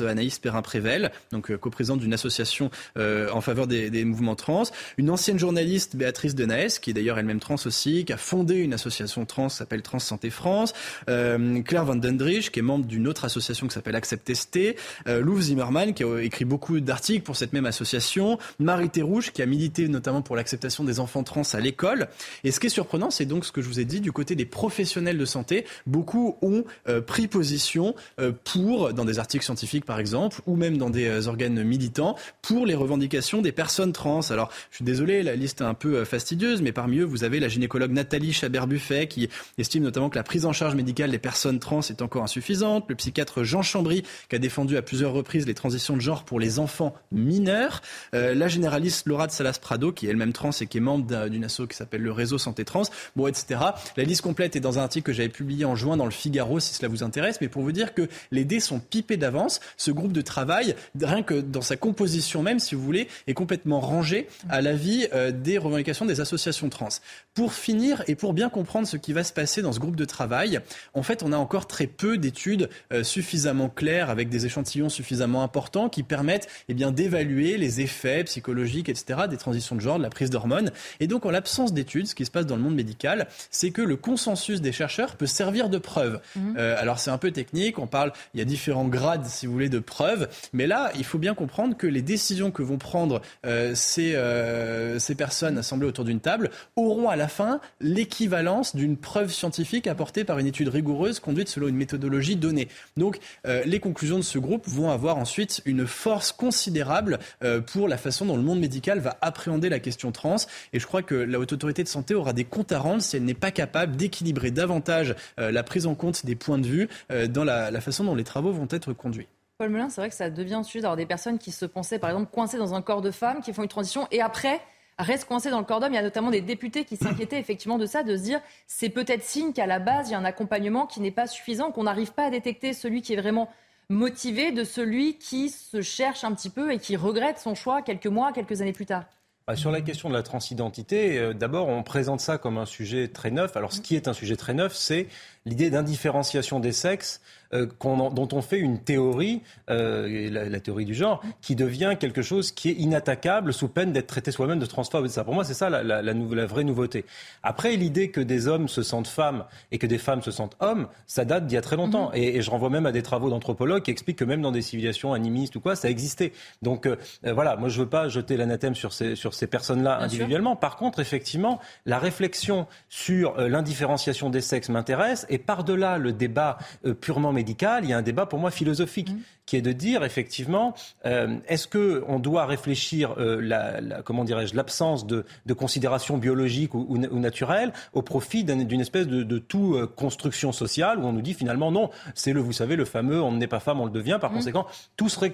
Anaïs Perrin-Prével, donc euh, coprésidente d'une association euh, en faveur des, mouvements trans. Une ancienne journaliste, Béatrice Denaes, qui est d'ailleurs elle-même trans aussi, qui a fondé une association trans s'appelle Trans Santé France. Euh, Claire Van Dendrich, qui est membre d'une autre association qui s'appelle Accept ST. Louvre Zimmerman, qui a écrit beaucoup d'articles pour cette même association. Marie Terrouche, qui a milité notamment pour l'acceptation des enfants trans à l'école. Et ce qui est surprenant, c'est donc ce que je vous ai dit, du côté des professionnels de santé, beaucoup ont pris position pour, dans des articles scientifiques, scientifiques par exemple, ou même dans des organes militants, pour les revendications des personnes trans. Alors, je suis désolé, la liste est un peu fastidieuse, mais parmi eux, vous avez la gynécologue Nathalie Chabert-Buffet qui estime notamment que la prise en charge médicale des personnes trans est encore insuffisante, le psychiatre Jean Chambry qui a défendu à plusieurs reprises les transitions de genre pour les enfants mineurs, la généraliste Laura de Salas Prado qui est elle-même trans et qui est membre d'une asso qui s'appelle le Réseau Santé Trans, bon, etc. La liste complète est dans un article que j'avais publié en juin dans le Figaro, si cela vous intéresse, mais pour vous dire que les dés sont pipés d'avance. Ce groupe de travail, rien que dans sa composition même, si vous voulez, est complètement rangé à l'avis euh, des revendications des associations trans. Pour finir et pour bien comprendre ce qui va se passer dans ce groupe de travail, en fait, on a encore très peu d'études euh, suffisamment claires avec des échantillons suffisamment importants qui permettent eh bien d'évaluer les effets psychologiques, etc., des transitions de genre, de la prise d'hormones. Et donc, en l'absence d'études, ce qui se passe dans le monde médical, c'est que le consensus des chercheurs peut servir de preuve. Mhm. Euh, alors, c'est un peu technique. On parle, il y a différents grades, si vous de preuves. Mais là, il faut bien comprendre que les décisions que vont prendre euh, ces, euh, ces personnes assemblées autour d'une table auront à la fin l'équivalence d'une preuve scientifique apportée par une étude rigoureuse conduite selon une méthodologie donnée. Donc, les conclusions de ce groupe vont avoir ensuite une force considérable pour la façon dont le monde médical va appréhender la question trans. Et je crois que la Haute Autorité de Santé aura des comptes à rendre si elle n'est pas capable d'équilibrer davantage euh, la prise en compte des points de vue euh, dans la, façon dont les travaux vont être conduits. Paul c'est vrai que ça devient un sujet d'avoir des personnes qui se pensaient, par exemple, coincées dans un corps de femme, qui font une transition et après restent coincées dans le corps d'homme. Il y a notamment des députés qui s'inquiétaient effectivement de ça, de se dire c'est peut-être signe qu'à la base, il y a un accompagnement qui n'est pas suffisant, qu'on n'arrive pas à détecter celui qui est vraiment motivé de celui qui se cherche un petit peu et qui regrette son choix quelques mois, quelques années plus tard. Bah, sur la question de la transidentité, euh, d'abord, on présente ça comme un sujet très neuf. Alors, ce qui est un sujet très neuf, c'est l'idée d'indifférenciation des sexes euh, dont on fait une théorie, euh, la, théorie du genre, qui devient quelque chose qui est inattaquable sous peine d'être traité soi-même de transphobe. Ça, pour moi, c'est ça la, la, la, vraie nouveauté. Après, l'idée que des hommes se sentent femmes et que des femmes se sentent hommes, ça date d'il y a très longtemps. Mm-hmm. et, je renvoie même à des travaux d'anthropologues qui expliquent que même dans des civilisations animistes ou quoi, ça existait. Donc euh, voilà, moi je veux pas jeter l'anathème sur ces, sur ces personnes-là individuellement. Par contre, effectivement, la réflexion sur l'indifférenciation des sexes m'intéresse et par-delà le débat purement médical, il y a un débat pour moi philosophique mmh. Qui est de dire effectivement, euh, est-ce que on doit réfléchir euh, la, comment dirais-je l'absence de, de considération biologique ou, ou, naturelle au profit d'une espèce de, de tout euh, construction sociale où on nous dit finalement non, c'est le vous savez le fameux on n'est pas femme on le devient par mmh. conséquent tout serait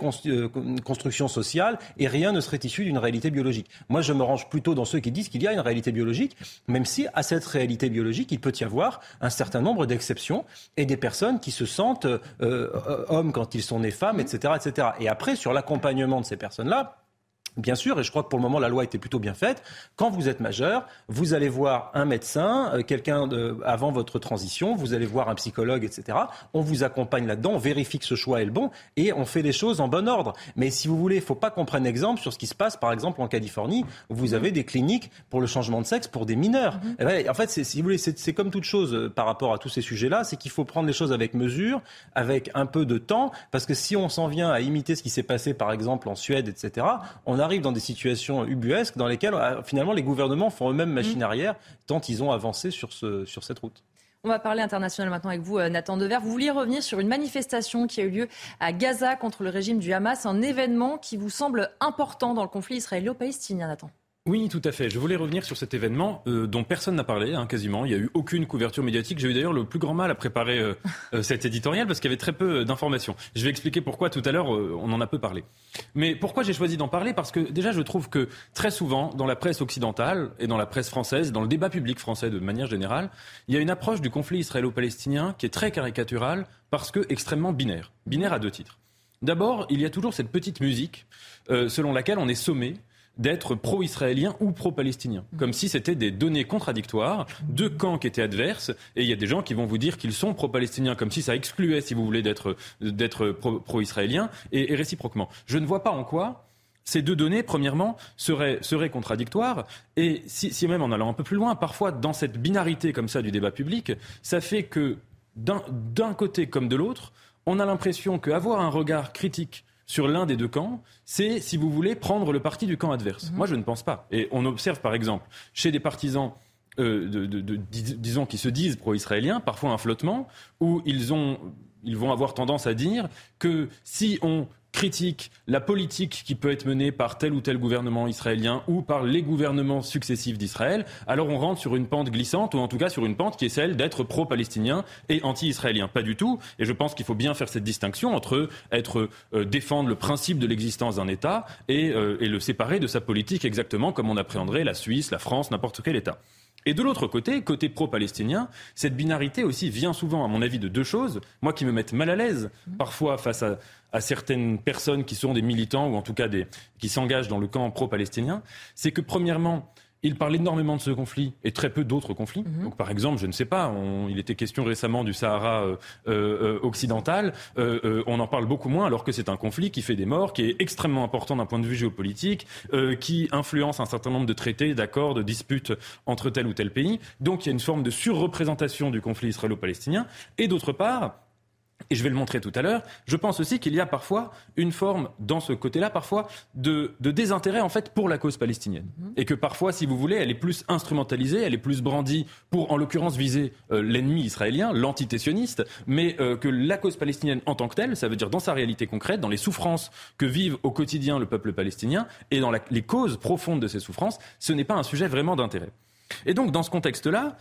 construction sociale et rien ne serait issu d'une réalité biologique. Moi je me range plutôt dans ceux qui disent qu'il y a une réalité biologique, même si à cette réalité biologique il peut y avoir un certain nombre d'exceptions et des personnes qui se sentent hommes quand ils sont nés femmes, etc., etc. Et après, sur l'accompagnement de ces personnes-là, Bien sûr, et je crois que pour le moment la loi était plutôt bien faite. Quand vous êtes majeur, vous allez voir un médecin, euh, quelqu'un avant votre transition, vous allez voir un psychologue, etc. On vous accompagne là-dedans, on vérifie que ce choix est le bon et on fait les choses en bon ordre. Mais si vous voulez, il ne faut pas qu'on prenne exemple sur ce qui se passe, par exemple en Californie, où vous avez des cliniques pour le changement de sexe pour des mineurs. Mhm. En fait, si vous voulez, c'est comme toute chose euh, par rapport à tous ces sujets-là, c'est qu'il faut prendre les choses avec mesure, avec un peu de temps, parce que si on s'en vient à imiter ce qui s'est passé, par exemple en Suède, etc. On on arrive dans des situations ubuesques dans lesquelles euh, finalement les gouvernements font eux-mêmes machine mm. arrière tant ils ont avancé sur, ce, sur cette route. On va parler international maintenant avec vous, euh, Nathan Dever. Vous vouliez revenir sur une manifestation qui a eu lieu à Gaza contre le régime du Hamas, un événement qui vous semble important dans le conflit israélo-palestinien, Nathan. Oui, tout à fait. Je voulais revenir sur cet événement euh, dont personne n'a parlé, hein, quasiment. Il n'y a eu aucune couverture médiatique. J'ai eu d'ailleurs le plus grand mal à préparer euh, [LAUGHS] euh, cet éditorial parce qu'il y avait très peu d'informations. Je vais expliquer pourquoi tout à l'heure on en a peu parlé. Mais pourquoi j'ai choisi d'en parler? Parce que déjà, je trouve que très souvent, dans la presse occidentale et dans la presse française, dans le débat public français de manière générale, il y a une approche du conflit israélo-palestinien qui est très caricaturale parce que extrêmement binaire. Binaire à deux titres. D'abord, il y a toujours cette petite musique selon laquelle on est sommé d'être pro-israélien ou pro-palestinien. Comme si c'était des données contradictoires, deux camps qui étaient adverses, et il y a des gens qui vont vous dire qu'ils sont pro-palestiniens, comme si ça excluait, si vous voulez, d'être, d'être pro-israélien, et, réciproquement. Je ne vois pas en quoi ces deux données, premièrement, seraient, seraient contradictoires. Et si, si, même en allant un peu plus loin, parfois dans cette binarité comme ça du débat public, ça fait que d'un côté comme de l'autre, on a l'impression qu'avoir un regard critique sur l'un des deux camps, c'est, si vous voulez, prendre le parti du camp adverse. Mhm. Moi, je ne pense pas. Et on observe, par exemple, chez des partisans euh, de, disons, qui se disent pro-israéliens, parfois un flottement, où ils ont ils vont avoir tendance à dire que si on critique la politique qui peut être menée par tel ou tel gouvernement israélien ou par les gouvernements successifs d'Israël, alors on rentre sur une pente glissante ou en tout cas sur une pente qui est celle d'être pro-palestinien et anti-israélien. Pas du tout. Et je pense qu'il faut bien faire cette distinction entre être euh, défendre le principe de l'existence d'un État et, euh, et le séparer de sa politique exactement comme on appréhenderait la Suisse, la France, n'importe quel État. Et de l'autre côté, côté pro-palestinien, cette binarité aussi vient souvent, à mon avis, de deux choses. Moi qui me mettent mal à l'aise, parfois face à, à certaines personnes qui sont des militants ou en tout cas des, qui s'engagent dans le camp pro-palestinien, c'est que premièrement, il parle énormément de ce conflit et très peu d'autres conflits. Mhm. Donc, par exemple, je ne sais pas, on- il était question récemment du Sahara euh, euh, occidental. Euh, euh, on en parle beaucoup moins alors que c'est un conflit qui fait des morts, qui est extrêmement important d'un point de vue géopolitique, euh, qui influence un certain nombre de traités, d'accords, de disputes entre tel ou tel pays. Donc, il y a une forme de surreprésentation du conflit israélo-palestinien. Et d'autre part, et je vais le montrer tout à l'heure, je pense aussi qu'il y a parfois une forme, dans ce côté-là, parfois, de, de désintérêt, en fait, pour la cause palestinienne. Et que parfois, si vous voulez, elle est plus instrumentalisée, elle est plus brandie pour, en l'occurrence, viser euh, l'ennemi israélien, l'antitétionniste, mais euh, que la cause palestinienne en tant que telle, ça veut dire dans sa réalité concrète, dans les souffrances que vivent au quotidien le peuple palestinien, et dans la- les causes profondes de ces souffrances, ce n'est pas un sujet vraiment d'intérêt. Et donc, dans ce contexte-là,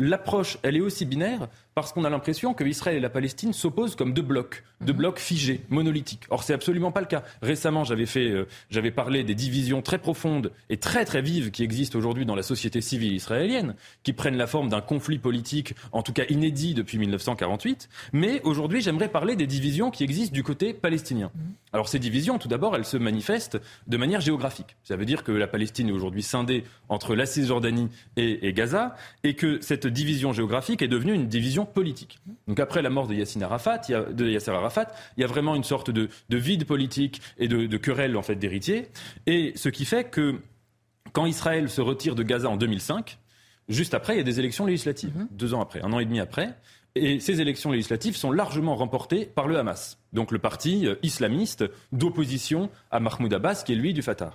l'approche, elle est aussi binaire parce qu'on a l'impression que Israël et la Palestine s'opposent comme deux blocs, deux blocs figés, monolithiques. Or, c'est absolument pas le cas. Récemment, j'avais fait, euh, j'avais parlé des divisions très profondes et très très vives qui existent aujourd'hui dans la société civile israélienne, qui prennent la forme d'un conflit politique, en tout cas inédit depuis 1948. Mais aujourd'hui, j'aimerais parler des divisions qui existent du côté palestinien. Alors, ces divisions, tout d'abord, elles se manifestent de manière géographique. Ça veut dire que la Palestine est aujourd'hui scindée entre la Cisjordanie et, et Gaza, et que cette division géographique est devenue une division politique. Donc après la mort de Yasser Arafat, il y a, de Yasser Arafat, il y a vraiment une sorte de, de vide politique et de, de querelle en fait d'héritiers, et ce qui fait que quand Israël se retire de Gaza en 2005, juste après, il y a des élections législatives, deux ans après, un an et demi après. Et ces élections législatives sont largement remportées par le Hamas, donc le parti euh, islamiste d'opposition à Mahmoud Abbas, qui est lui du Fatah.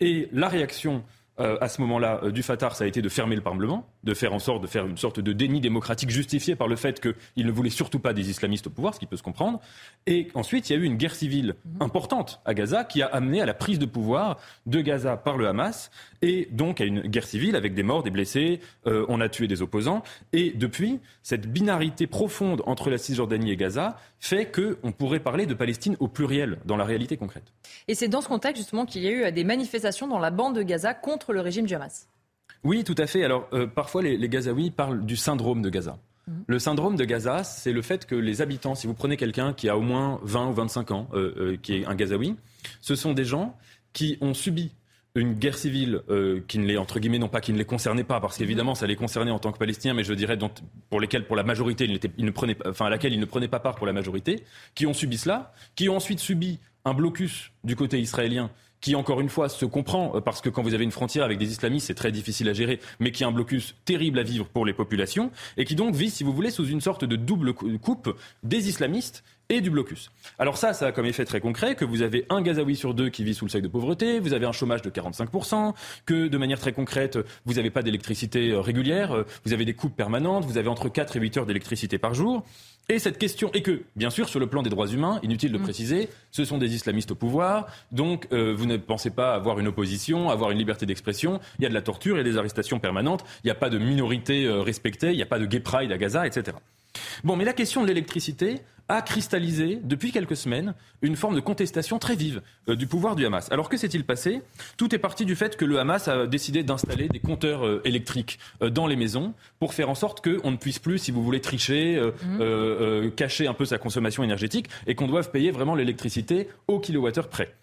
Et la réaction euh, à ce moment-là euh, du Fatah, ça a été de fermer le Parlement, de faire en sorte de faire une sorte de déni démocratique justifié par le fait qu'il ne voulait surtout pas des islamistes au pouvoir, ce qui peut se comprendre. Et ensuite, il y a eu une guerre civile importante à Gaza qui a amené à la prise de pouvoir de Gaza par le Hamas et donc à une guerre civile avec des morts, des blessés. euh, on a tué des opposants. Et depuis, cette binarité profonde entre la Cisjordanie et Gaza fait qu'on pourrait parler de Palestine au pluriel dans la réalité concrète. Et c'est dans ce contexte justement qu'il y a eu des manifestations dans la bande de Gaza contre le régime du Hamas. Oui, tout à fait. Alors, euh, parfois, les, les Gazaouis parlent du syndrome de Gaza. Le syndrome de Gaza, c'est le fait que les habitants, si vous prenez quelqu'un qui a au moins 20 ou 25 ans, euh, euh, qui est un Gazaoui, ce sont des gens qui ont subi une guerre civile euh, qui ne les entre guillemets non pas qui ne les concernait pas parce qu'évidemment ça les concernait en tant que Palestiniens mais je dirais dont, pour lesquels pour la majorité ils, ne prenaient enfin à laquelle ils ne prenaient pas part pour la majorité qui ont subi cela qui ont ensuite subi un blocus du côté israélien qui encore une fois se comprend euh, parce que quand vous avez une frontière avec des islamistes c'est très difficile à gérer mais qui est un blocus terrible à vivre pour les populations et qui donc vit si vous voulez sous une sorte de double cou- coupe des islamistes et du blocus. Alors ça, ça a comme effet très concret que vous avez un Gazaoui sur deux qui vit sous le seuil de pauvreté, vous avez un chômage de 45%, que de manière très concrète, vous n'avez pas d'électricité euh, régulière, euh, vous avez des coupes permanentes, vous avez entre 4 et 8 heures d'électricité par jour. Et cette question, et que, bien sûr, sur le plan des droits humains, inutile de préciser, ce sont des islamistes au pouvoir, donc euh, vous ne pensez pas avoir une opposition, avoir une liberté d'expression, il y a de la torture, il y a des arrestations permanentes, il n'y a pas de minorité euh, respectée, il n'y a pas de gay pride à Gaza, etc. Bon, mais la question de l'électricité a cristallisé depuis quelques semaines une forme de contestation très vive euh, du pouvoir du Hamas. Alors que s'est-il passé? Tout est parti du fait que le Hamas a décidé d'installer des compteurs euh, électriques euh, dans les maisons pour faire en sorte qu'on ne puisse plus, si vous voulez, tricher, euh, cacher un peu sa consommation énergétique et qu'on doive payer vraiment l'électricité au kilowattheure près.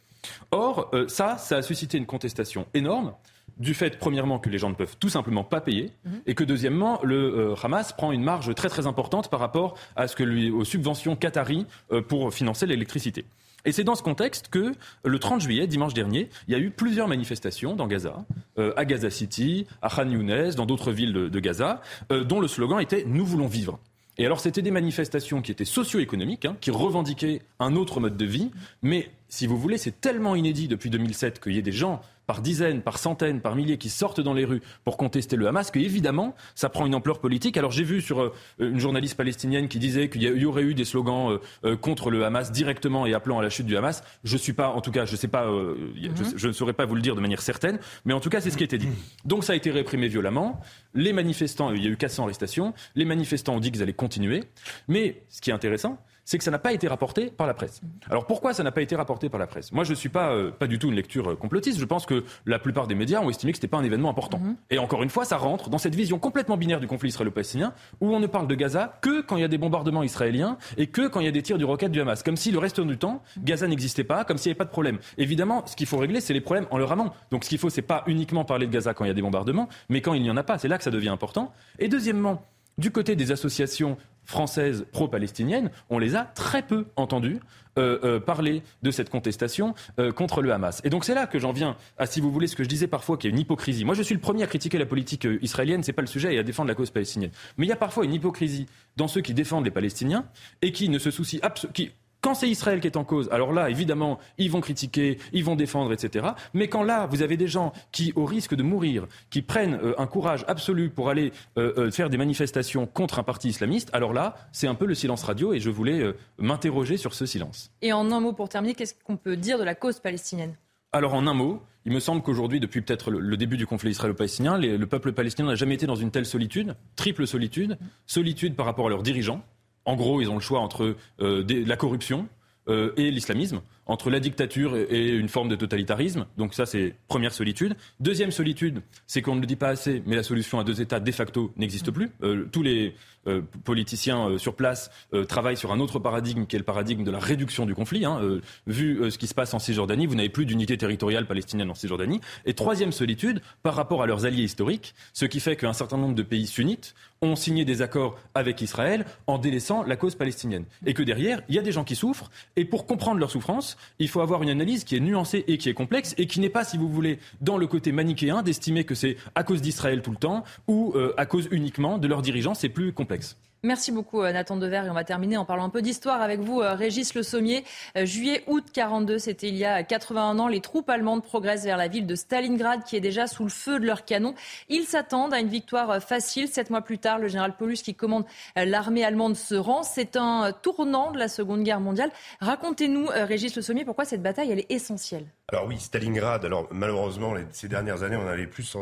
Or, ça, ça a suscité une contestation énorme du fait, premièrement, que les gens ne peuvent tout simplement pas payer, et que, deuxièmement, le euh, Hamas prend une marge très très importante par rapport à ce que lui, aux subventions qataries euh, pour financer l'électricité. Et c'est dans ce contexte que, le 30 juillet, dimanche dernier, il y a eu plusieurs manifestations dans Gaza, euh, à Gaza City, à Khan Younes, dans d'autres villes de, de Gaza, euh, dont le slogan était Nous voulons vivre. Et alors, c'était des manifestations qui étaient socio-économiques, hein, qui revendiquaient un autre mode de vie. Mais, si vous voulez, c'est tellement inédit depuis 2007 qu'il y ait des gens, par dizaines, par centaines, par milliers qui sortent dans les rues pour contester le Hamas, que évidemment, ça prend une ampleur politique. Alors j'ai vu sur euh, une journaliste palestinienne qui disait qu'il y aurait eu des slogans euh, contre le Hamas directement et appelant à la chute du Hamas. Je suis pas, en tout cas, je sais pas, je, mhm. je, ne saurais pas vous le dire de manière certaine, mais en tout cas, c'est ce qui a été dit. Donc ça a été réprimé violemment. Les manifestants, il y a eu 400 arrestations. Les manifestants ont dit qu'ils allaient continuer. Mais ce qui est intéressant, c'est que ça n'a pas été rapporté par la presse. Alors pourquoi ça n'a pas été rapporté par la presse? Moi, je ne suis pas, euh, pas du tout une lecture euh, complotiste. Je pense que la plupart des médias ont estimé que ce n'était pas un événement important. Mhm. Et encore une fois, ça rentre dans cette vision complètement binaire du conflit israélo-palestinien, où on ne parle de Gaza que quand il y a des bombardements israéliens et que quand il y a des tirs du roquette du Hamas. Comme si le reste du temps, Gaza n'existait pas, comme s'il n'y avait pas de problème. Évidemment, ce qu'il faut régler, c'est les problèmes en leur amont. Donc ce qu'il faut, c'est pas uniquement parler de Gaza quand il y a des bombardements, mais quand il n'y en a pas. C'est là que ça devient important. Et deuxièmement, du côté des associations françaises pro-palestiniennes, on les a très peu entendues euh, euh, parler de cette contestation euh, contre le Hamas. Et donc c'est là que j'en viens à, si vous voulez, ce que je disais parfois, qui est une hypocrisie. Moi, je suis le premier à critiquer la politique israélienne, c'est pas le sujet, et à défendre la cause palestinienne. Mais il y a parfois une hypocrisie dans ceux qui défendent les Palestiniens et qui ne se soucient absolument quand c'est Israël qui est en cause, alors là, évidemment, ils vont critiquer, ils vont défendre, etc. Mais quand là, vous avez des gens qui, au risque de mourir, qui prennent euh, un courage absolu pour aller euh, euh, faire des manifestations contre un parti islamiste, alors là, c'est un peu le silence radio et je voulais m'interroger sur ce silence. Et en un mot pour terminer, qu'est-ce qu'on peut dire de la cause palestinienne? Alors en un mot, il me semble qu'aujourd'hui, depuis peut-être le, début du conflit israélo-palestinien, le peuple palestinien n'a jamais été dans une telle solitude, triple solitude, solitude par rapport à leurs dirigeants, en gros, ils ont le choix entre euh, la corruption euh, et l'islamisme entre la dictature et une forme de totalitarisme. Donc ça, c'est première solitude. Deuxième solitude, c'est qu'on ne le dit pas assez, mais la solution à deux États de facto n'existe plus. Euh, tous les euh, politiciens euh, sur place travaillent sur un autre paradigme qui est le paradigme de la réduction du conflit. Hein. vu ce qui se passe en Cisjordanie, vous n'avez plus d'unité territoriale palestinienne en Cisjordanie. Et troisième solitude, par rapport à leurs alliés historiques, ce qui fait qu'un certain nombre de pays sunnites ont signé des accords avec Israël en délaissant la cause palestinienne. Et que derrière, il y a des gens qui souffrent. Et pour comprendre leur souffrance, il faut avoir une analyse qui est nuancée et qui est complexe et qui n'est pas, si vous voulez, dans le côté manichéen d'estimer que c'est à cause d'Israël tout le temps ou euh, à cause uniquement de leurs dirigeants. C'est plus complexe. Merci beaucoup euh, Nathan Dever et on va terminer en parlant un peu d'histoire avec vous euh, Régis Le Sommier. Euh, juillet-août 42, c'était il y a 81 ans, les troupes allemandes progressent vers la ville de Stalingrad qui est déjà sous le feu de leurs canons. Ils s'attendent à une victoire facile. Sept mois plus tard, le général Paulus qui commande l'armée allemande se rend. C'est un tournant de la Seconde Guerre mondiale. Racontez-nous Régis Le Sommier pourquoi cette bataille elle est essentielle? Alors oui, Stalingrad. Alors malheureusement, ces dernières années, on avait plus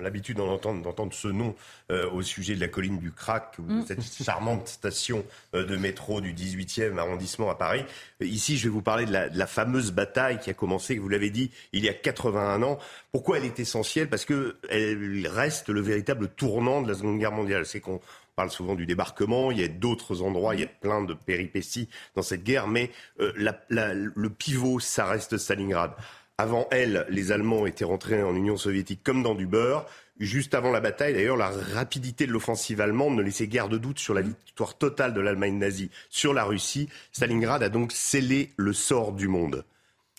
l'habitude d'entendre, ce nom au sujet de la colline du Krak, mm [LAUGHS] charmante station euh, de métro du 18e arrondissement à Paris. Ici, je vais vous parler de la, fameuse bataille qui a commencé, vous l'avez dit, il y a 81 ans. Pourquoi elle est essentielle? Parce qu'elle reste le véritable tournant de la Seconde Guerre mondiale. C'est qu'on parle souvent du débarquement, il y a d'autres endroits, il y a plein de péripéties dans cette guerre, mais euh, le pivot, ça reste Stalingrad. Avant elle, les Allemands étaient rentrés en Union soviétique comme dans du beurre. Juste avant la bataille, d'ailleurs, la rapidité de l'offensive allemande ne laissait guère de doute sur la victoire totale de l'Allemagne nazie sur la Russie. Stalingrad a donc scellé le sort du monde.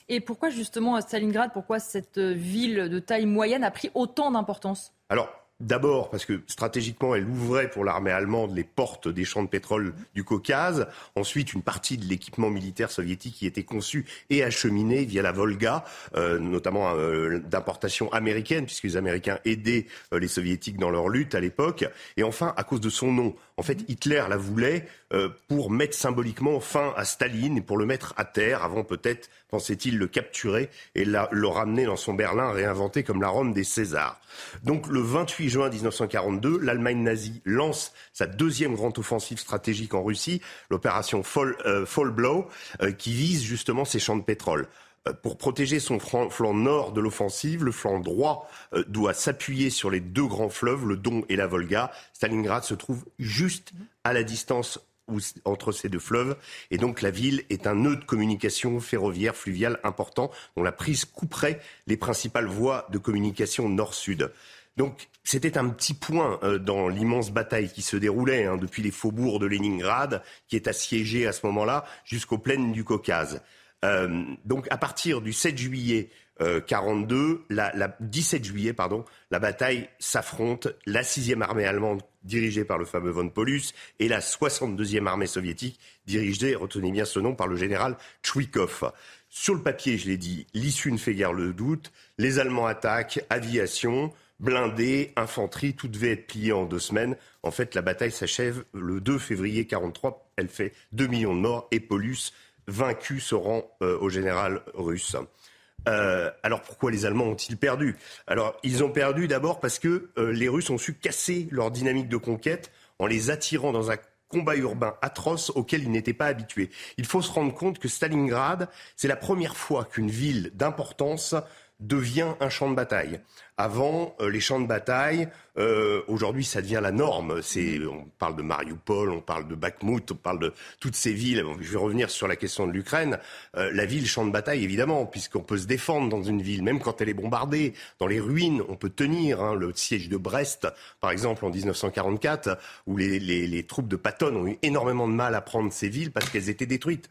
Et pourquoi justement Stalingrad, pourquoi cette ville de taille moyenne a pris autant d'importance? Alors, D'abord parce que stratégiquement, elle ouvrait pour l'armée allemande les portes des champs de pétrole du Caucase. Ensuite, une partie de l'équipement militaire soviétique qui était conçu et acheminé via la Volga, euh, notamment euh, d'importation américaine, puisque les Américains aidaient euh, les Soviétiques dans leur lutte à l'époque. Et enfin, à cause de son nom. En fait, Hitler la voulait pour mettre symboliquement fin à Staline et pour le mettre à terre, avant peut-être, pensait-il, le capturer et le ramener dans son Berlin réinventé comme la Rome des Césars. Donc le 28 juin 1942, l'Allemagne nazie lance sa deuxième grande offensive stratégique en Russie, l'opération Fall, euh, Blow, euh, qui vise justement ces champs de pétrole. Euh, pour protéger son flanc, nord de l'offensive, le flanc droit doit s'appuyer sur les deux grands fleuves, le Don et la Volga. Stalingrad se trouve juste à la distance entre ces deux fleuves. Et donc la ville est un nœud de communication ferroviaire, fluviale important, dont la prise couperait les principales voies de communication nord-sud. Donc c'était un petit point euh, dans l'immense bataille qui se déroulait hein, depuis les faubourgs de Leningrad, qui est assiégé à ce moment-là, jusqu'aux plaines du Caucase. Euh, donc à partir du 7 juillet 42, euh, la, la, 17 juillet, pardon, la bataille s'affronte. La 6e armée allemande, dirigée par le fameux von Paulus, et la 62e armée soviétique, dirigée, retenez bien ce nom, par le général Chouikov. Sur le papier, je l'ai dit, l'issue ne fait guère le doute. Les Allemands attaquent, aviation, blindés, infanterie, tout devait être plié en deux semaines. En fait, la bataille s'achève le 2 février 43. Elle fait 2 millions de morts et Paulus, vaincu, se rend euh, au général russe. Euh, alors pourquoi les Allemands ont-ils perdu? Alors ils ont perdu d'abord parce que euh, les Russes ont su casser leur dynamique de conquête en les attirant dans un combat urbain atroce auquel ils n'étaient pas habitués. Il faut se rendre compte que Stalingrad, c'est la première fois qu'une ville d'importance devient un champ de bataille. Avant, euh, les champs de bataille, euh, aujourd'hui, ça devient la norme. On parle de Mariupol, on parle de Bakhmut, on parle de toutes ces villes. Je vais revenir sur la question de l'Ukraine. Euh, la ville, champ de bataille, évidemment, puisqu'on peut se défendre dans une ville, même quand elle est bombardée. Dans les ruines, on peut tenir. Hein, le siège de Brest, par exemple, en 1944, où les, troupes de Patton ont eu énormément de mal à prendre ces villes parce qu'elles étaient détruites.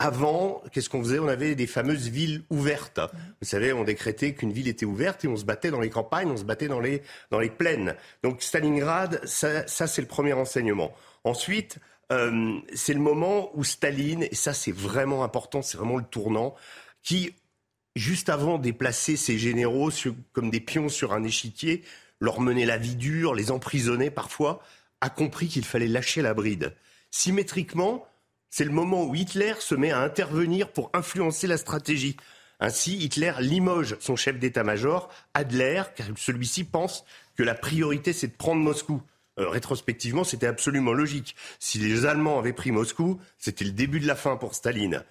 Avant, qu'est-ce qu'on faisait? On avait des fameuses villes ouvertes. Vous savez, on décrétait qu'une ville était ouverte et on se battait dans les campagnes, on se battait dans les, dans les plaines. Donc Stalingrad, ça, c'est le premier enseignement. Ensuite, euh, c'est le moment où Staline, et ça c'est vraiment important, c'est vraiment le tournant, qui, juste avant déplacer ses généraux sur, comme des pions sur un échiquier, leur menait la vie dure, les emprisonnait parfois, a compris qu'il fallait lâcher la bride. Symétriquement, c'est le moment où Hitler se met à intervenir pour influencer la stratégie. Ainsi, Hitler limoge son chef d'état-major, Adler, car celui-ci pense que la priorité, c'est de prendre Moscou. Euh, rétrospectivement, c'était absolument logique. Si les Allemands avaient pris Moscou, c'était le début de la fin pour Staline.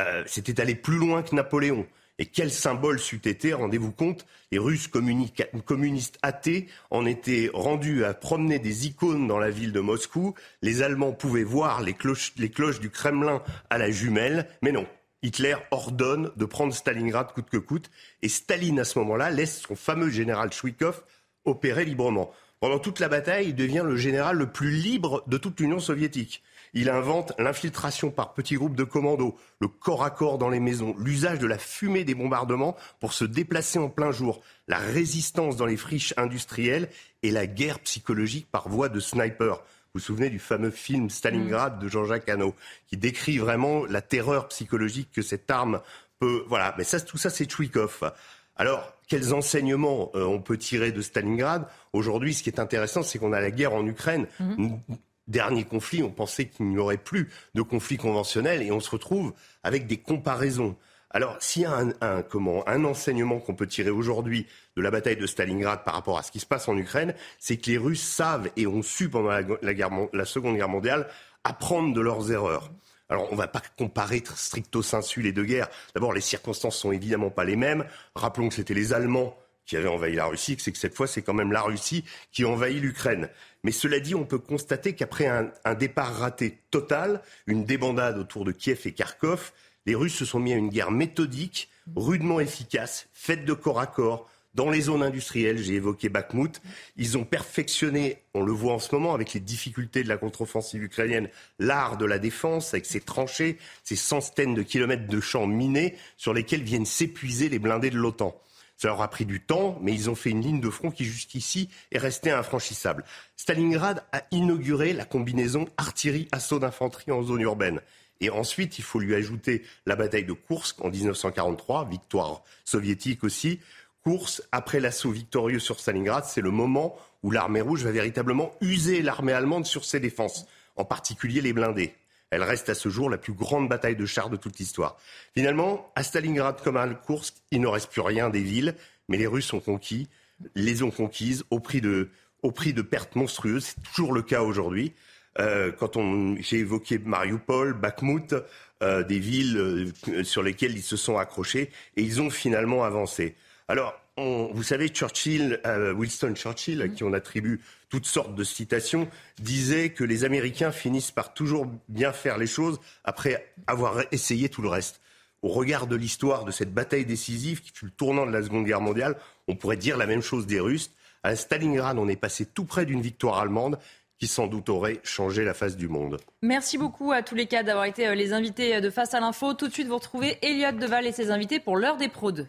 Euh, c'était aller plus loin que Napoléon. Et quel symbole c'eût été, rendez-vous compte, les Russes communistes athées en étaient rendus à promener des icônes dans la ville de Moscou. Les Allemands pouvaient voir les cloches, les cloches du Kremlin à la jumelle, mais non. Hitler ordonne de prendre Stalingrad coûte que coûte, et Staline, à ce moment-là, laisse son fameux général Chouikov opérer librement. Pendant toute la bataille, il devient le général le plus libre de toute l'Union soviétique. Il invente l'infiltration par petits groupes de commandos, le corps à corps dans les maisons, l'usage de la fumée des bombardements pour se déplacer en plein jour, la résistance dans les friches industrielles et la guerre psychologique par voie de sniper. Vous vous souvenez du fameux film Stalingrad de Jean-Jacques Hano, qui décrit vraiment la terreur psychologique que cette arme peut. Voilà, mais ça, tout ça, c'est Chouikov. Alors, quels enseignements euh, on peut tirer de Stalingrad? Aujourd'hui, ce qui est intéressant, c'est qu'on a la guerre en Ukraine. Mhm dernier conflit, on pensait qu'il n'y aurait plus de conflit conventionnel et on se retrouve avec des comparaisons. Alors, s'il y a un, comment, un enseignement qu'on peut tirer aujourd'hui de la bataille de Stalingrad par rapport à ce qui se passe en Ukraine, c'est que les Russes savent et ont su pendant la, Seconde Guerre mondiale apprendre de leurs erreurs. Alors, on ne va pas comparer stricto sensu les deux guerres. D'abord, les circonstances sont évidemment pas les mêmes. Rappelons que c'était les Allemands qui avaient envahi la Russie, que c'est que cette fois, c'est quand même la Russie qui envahit l'Ukraine. Mais cela dit, on peut constater qu'après un, un, départ raté total, une débandade autour de Kiev et Kharkov, les Russes se sont mis à une guerre méthodique, rudement efficace, faite de corps à corps, dans les zones industrielles, j'ai évoqué Bakhmut, ils ont perfectionné, on le voit en ce moment avec les difficultés de la contre-offensive ukrainienne, l'art de la défense avec ses tranchées, ces centaines de kilomètres de champs minés sur lesquels viennent s'épuiser les blindés de l'OTAN. Ça leur a pris du temps, mais ils ont fait une ligne de front qui jusqu'ici est restée infranchissable. Stalingrad a inauguré la combinaison artillerie-assaut d'infanterie en zone urbaine. Et ensuite, il faut lui ajouter la bataille de Kursk en 1943, victoire soviétique aussi. Kursk, après l'assaut victorieux sur Stalingrad, c'est le moment où l'armée rouge va véritablement user l'armée allemande sur ses défenses, en particulier les blindés. Elle reste à ce jour la plus grande bataille de chars de toute l'histoire. Finalement, à Stalingrad comme à Kursk, il ne reste plus rien des villes, mais les Russes ont conquis, les ont conquises au prix de, au prix de pertes monstrueuses. C'est toujours le cas aujourd'hui. Euh, quand on, j'ai évoqué Mariupol, Bakhmut, euh, des villes euh, sur lesquelles ils se sont accrochés et ils ont finalement avancé. Alors, vous savez, Churchill, Winston Churchill, à qui on attribue toutes sortes de citations, disait que les Américains finissent par toujours bien faire les choses après avoir essayé tout le reste. Au regard de l'histoire de cette bataille décisive qui fut le tournant de la Seconde Guerre mondiale, on pourrait dire la même chose des Russes. À Stalingrad, on est passé tout près d'une victoire allemande qui sans doute aurait changé la face du monde. Merci beaucoup à tous les cas d'avoir été euh, les invités de Face à l'info. Tout de suite, vous retrouvez Elliot Deval et ses invités pour l'heure des pros 2.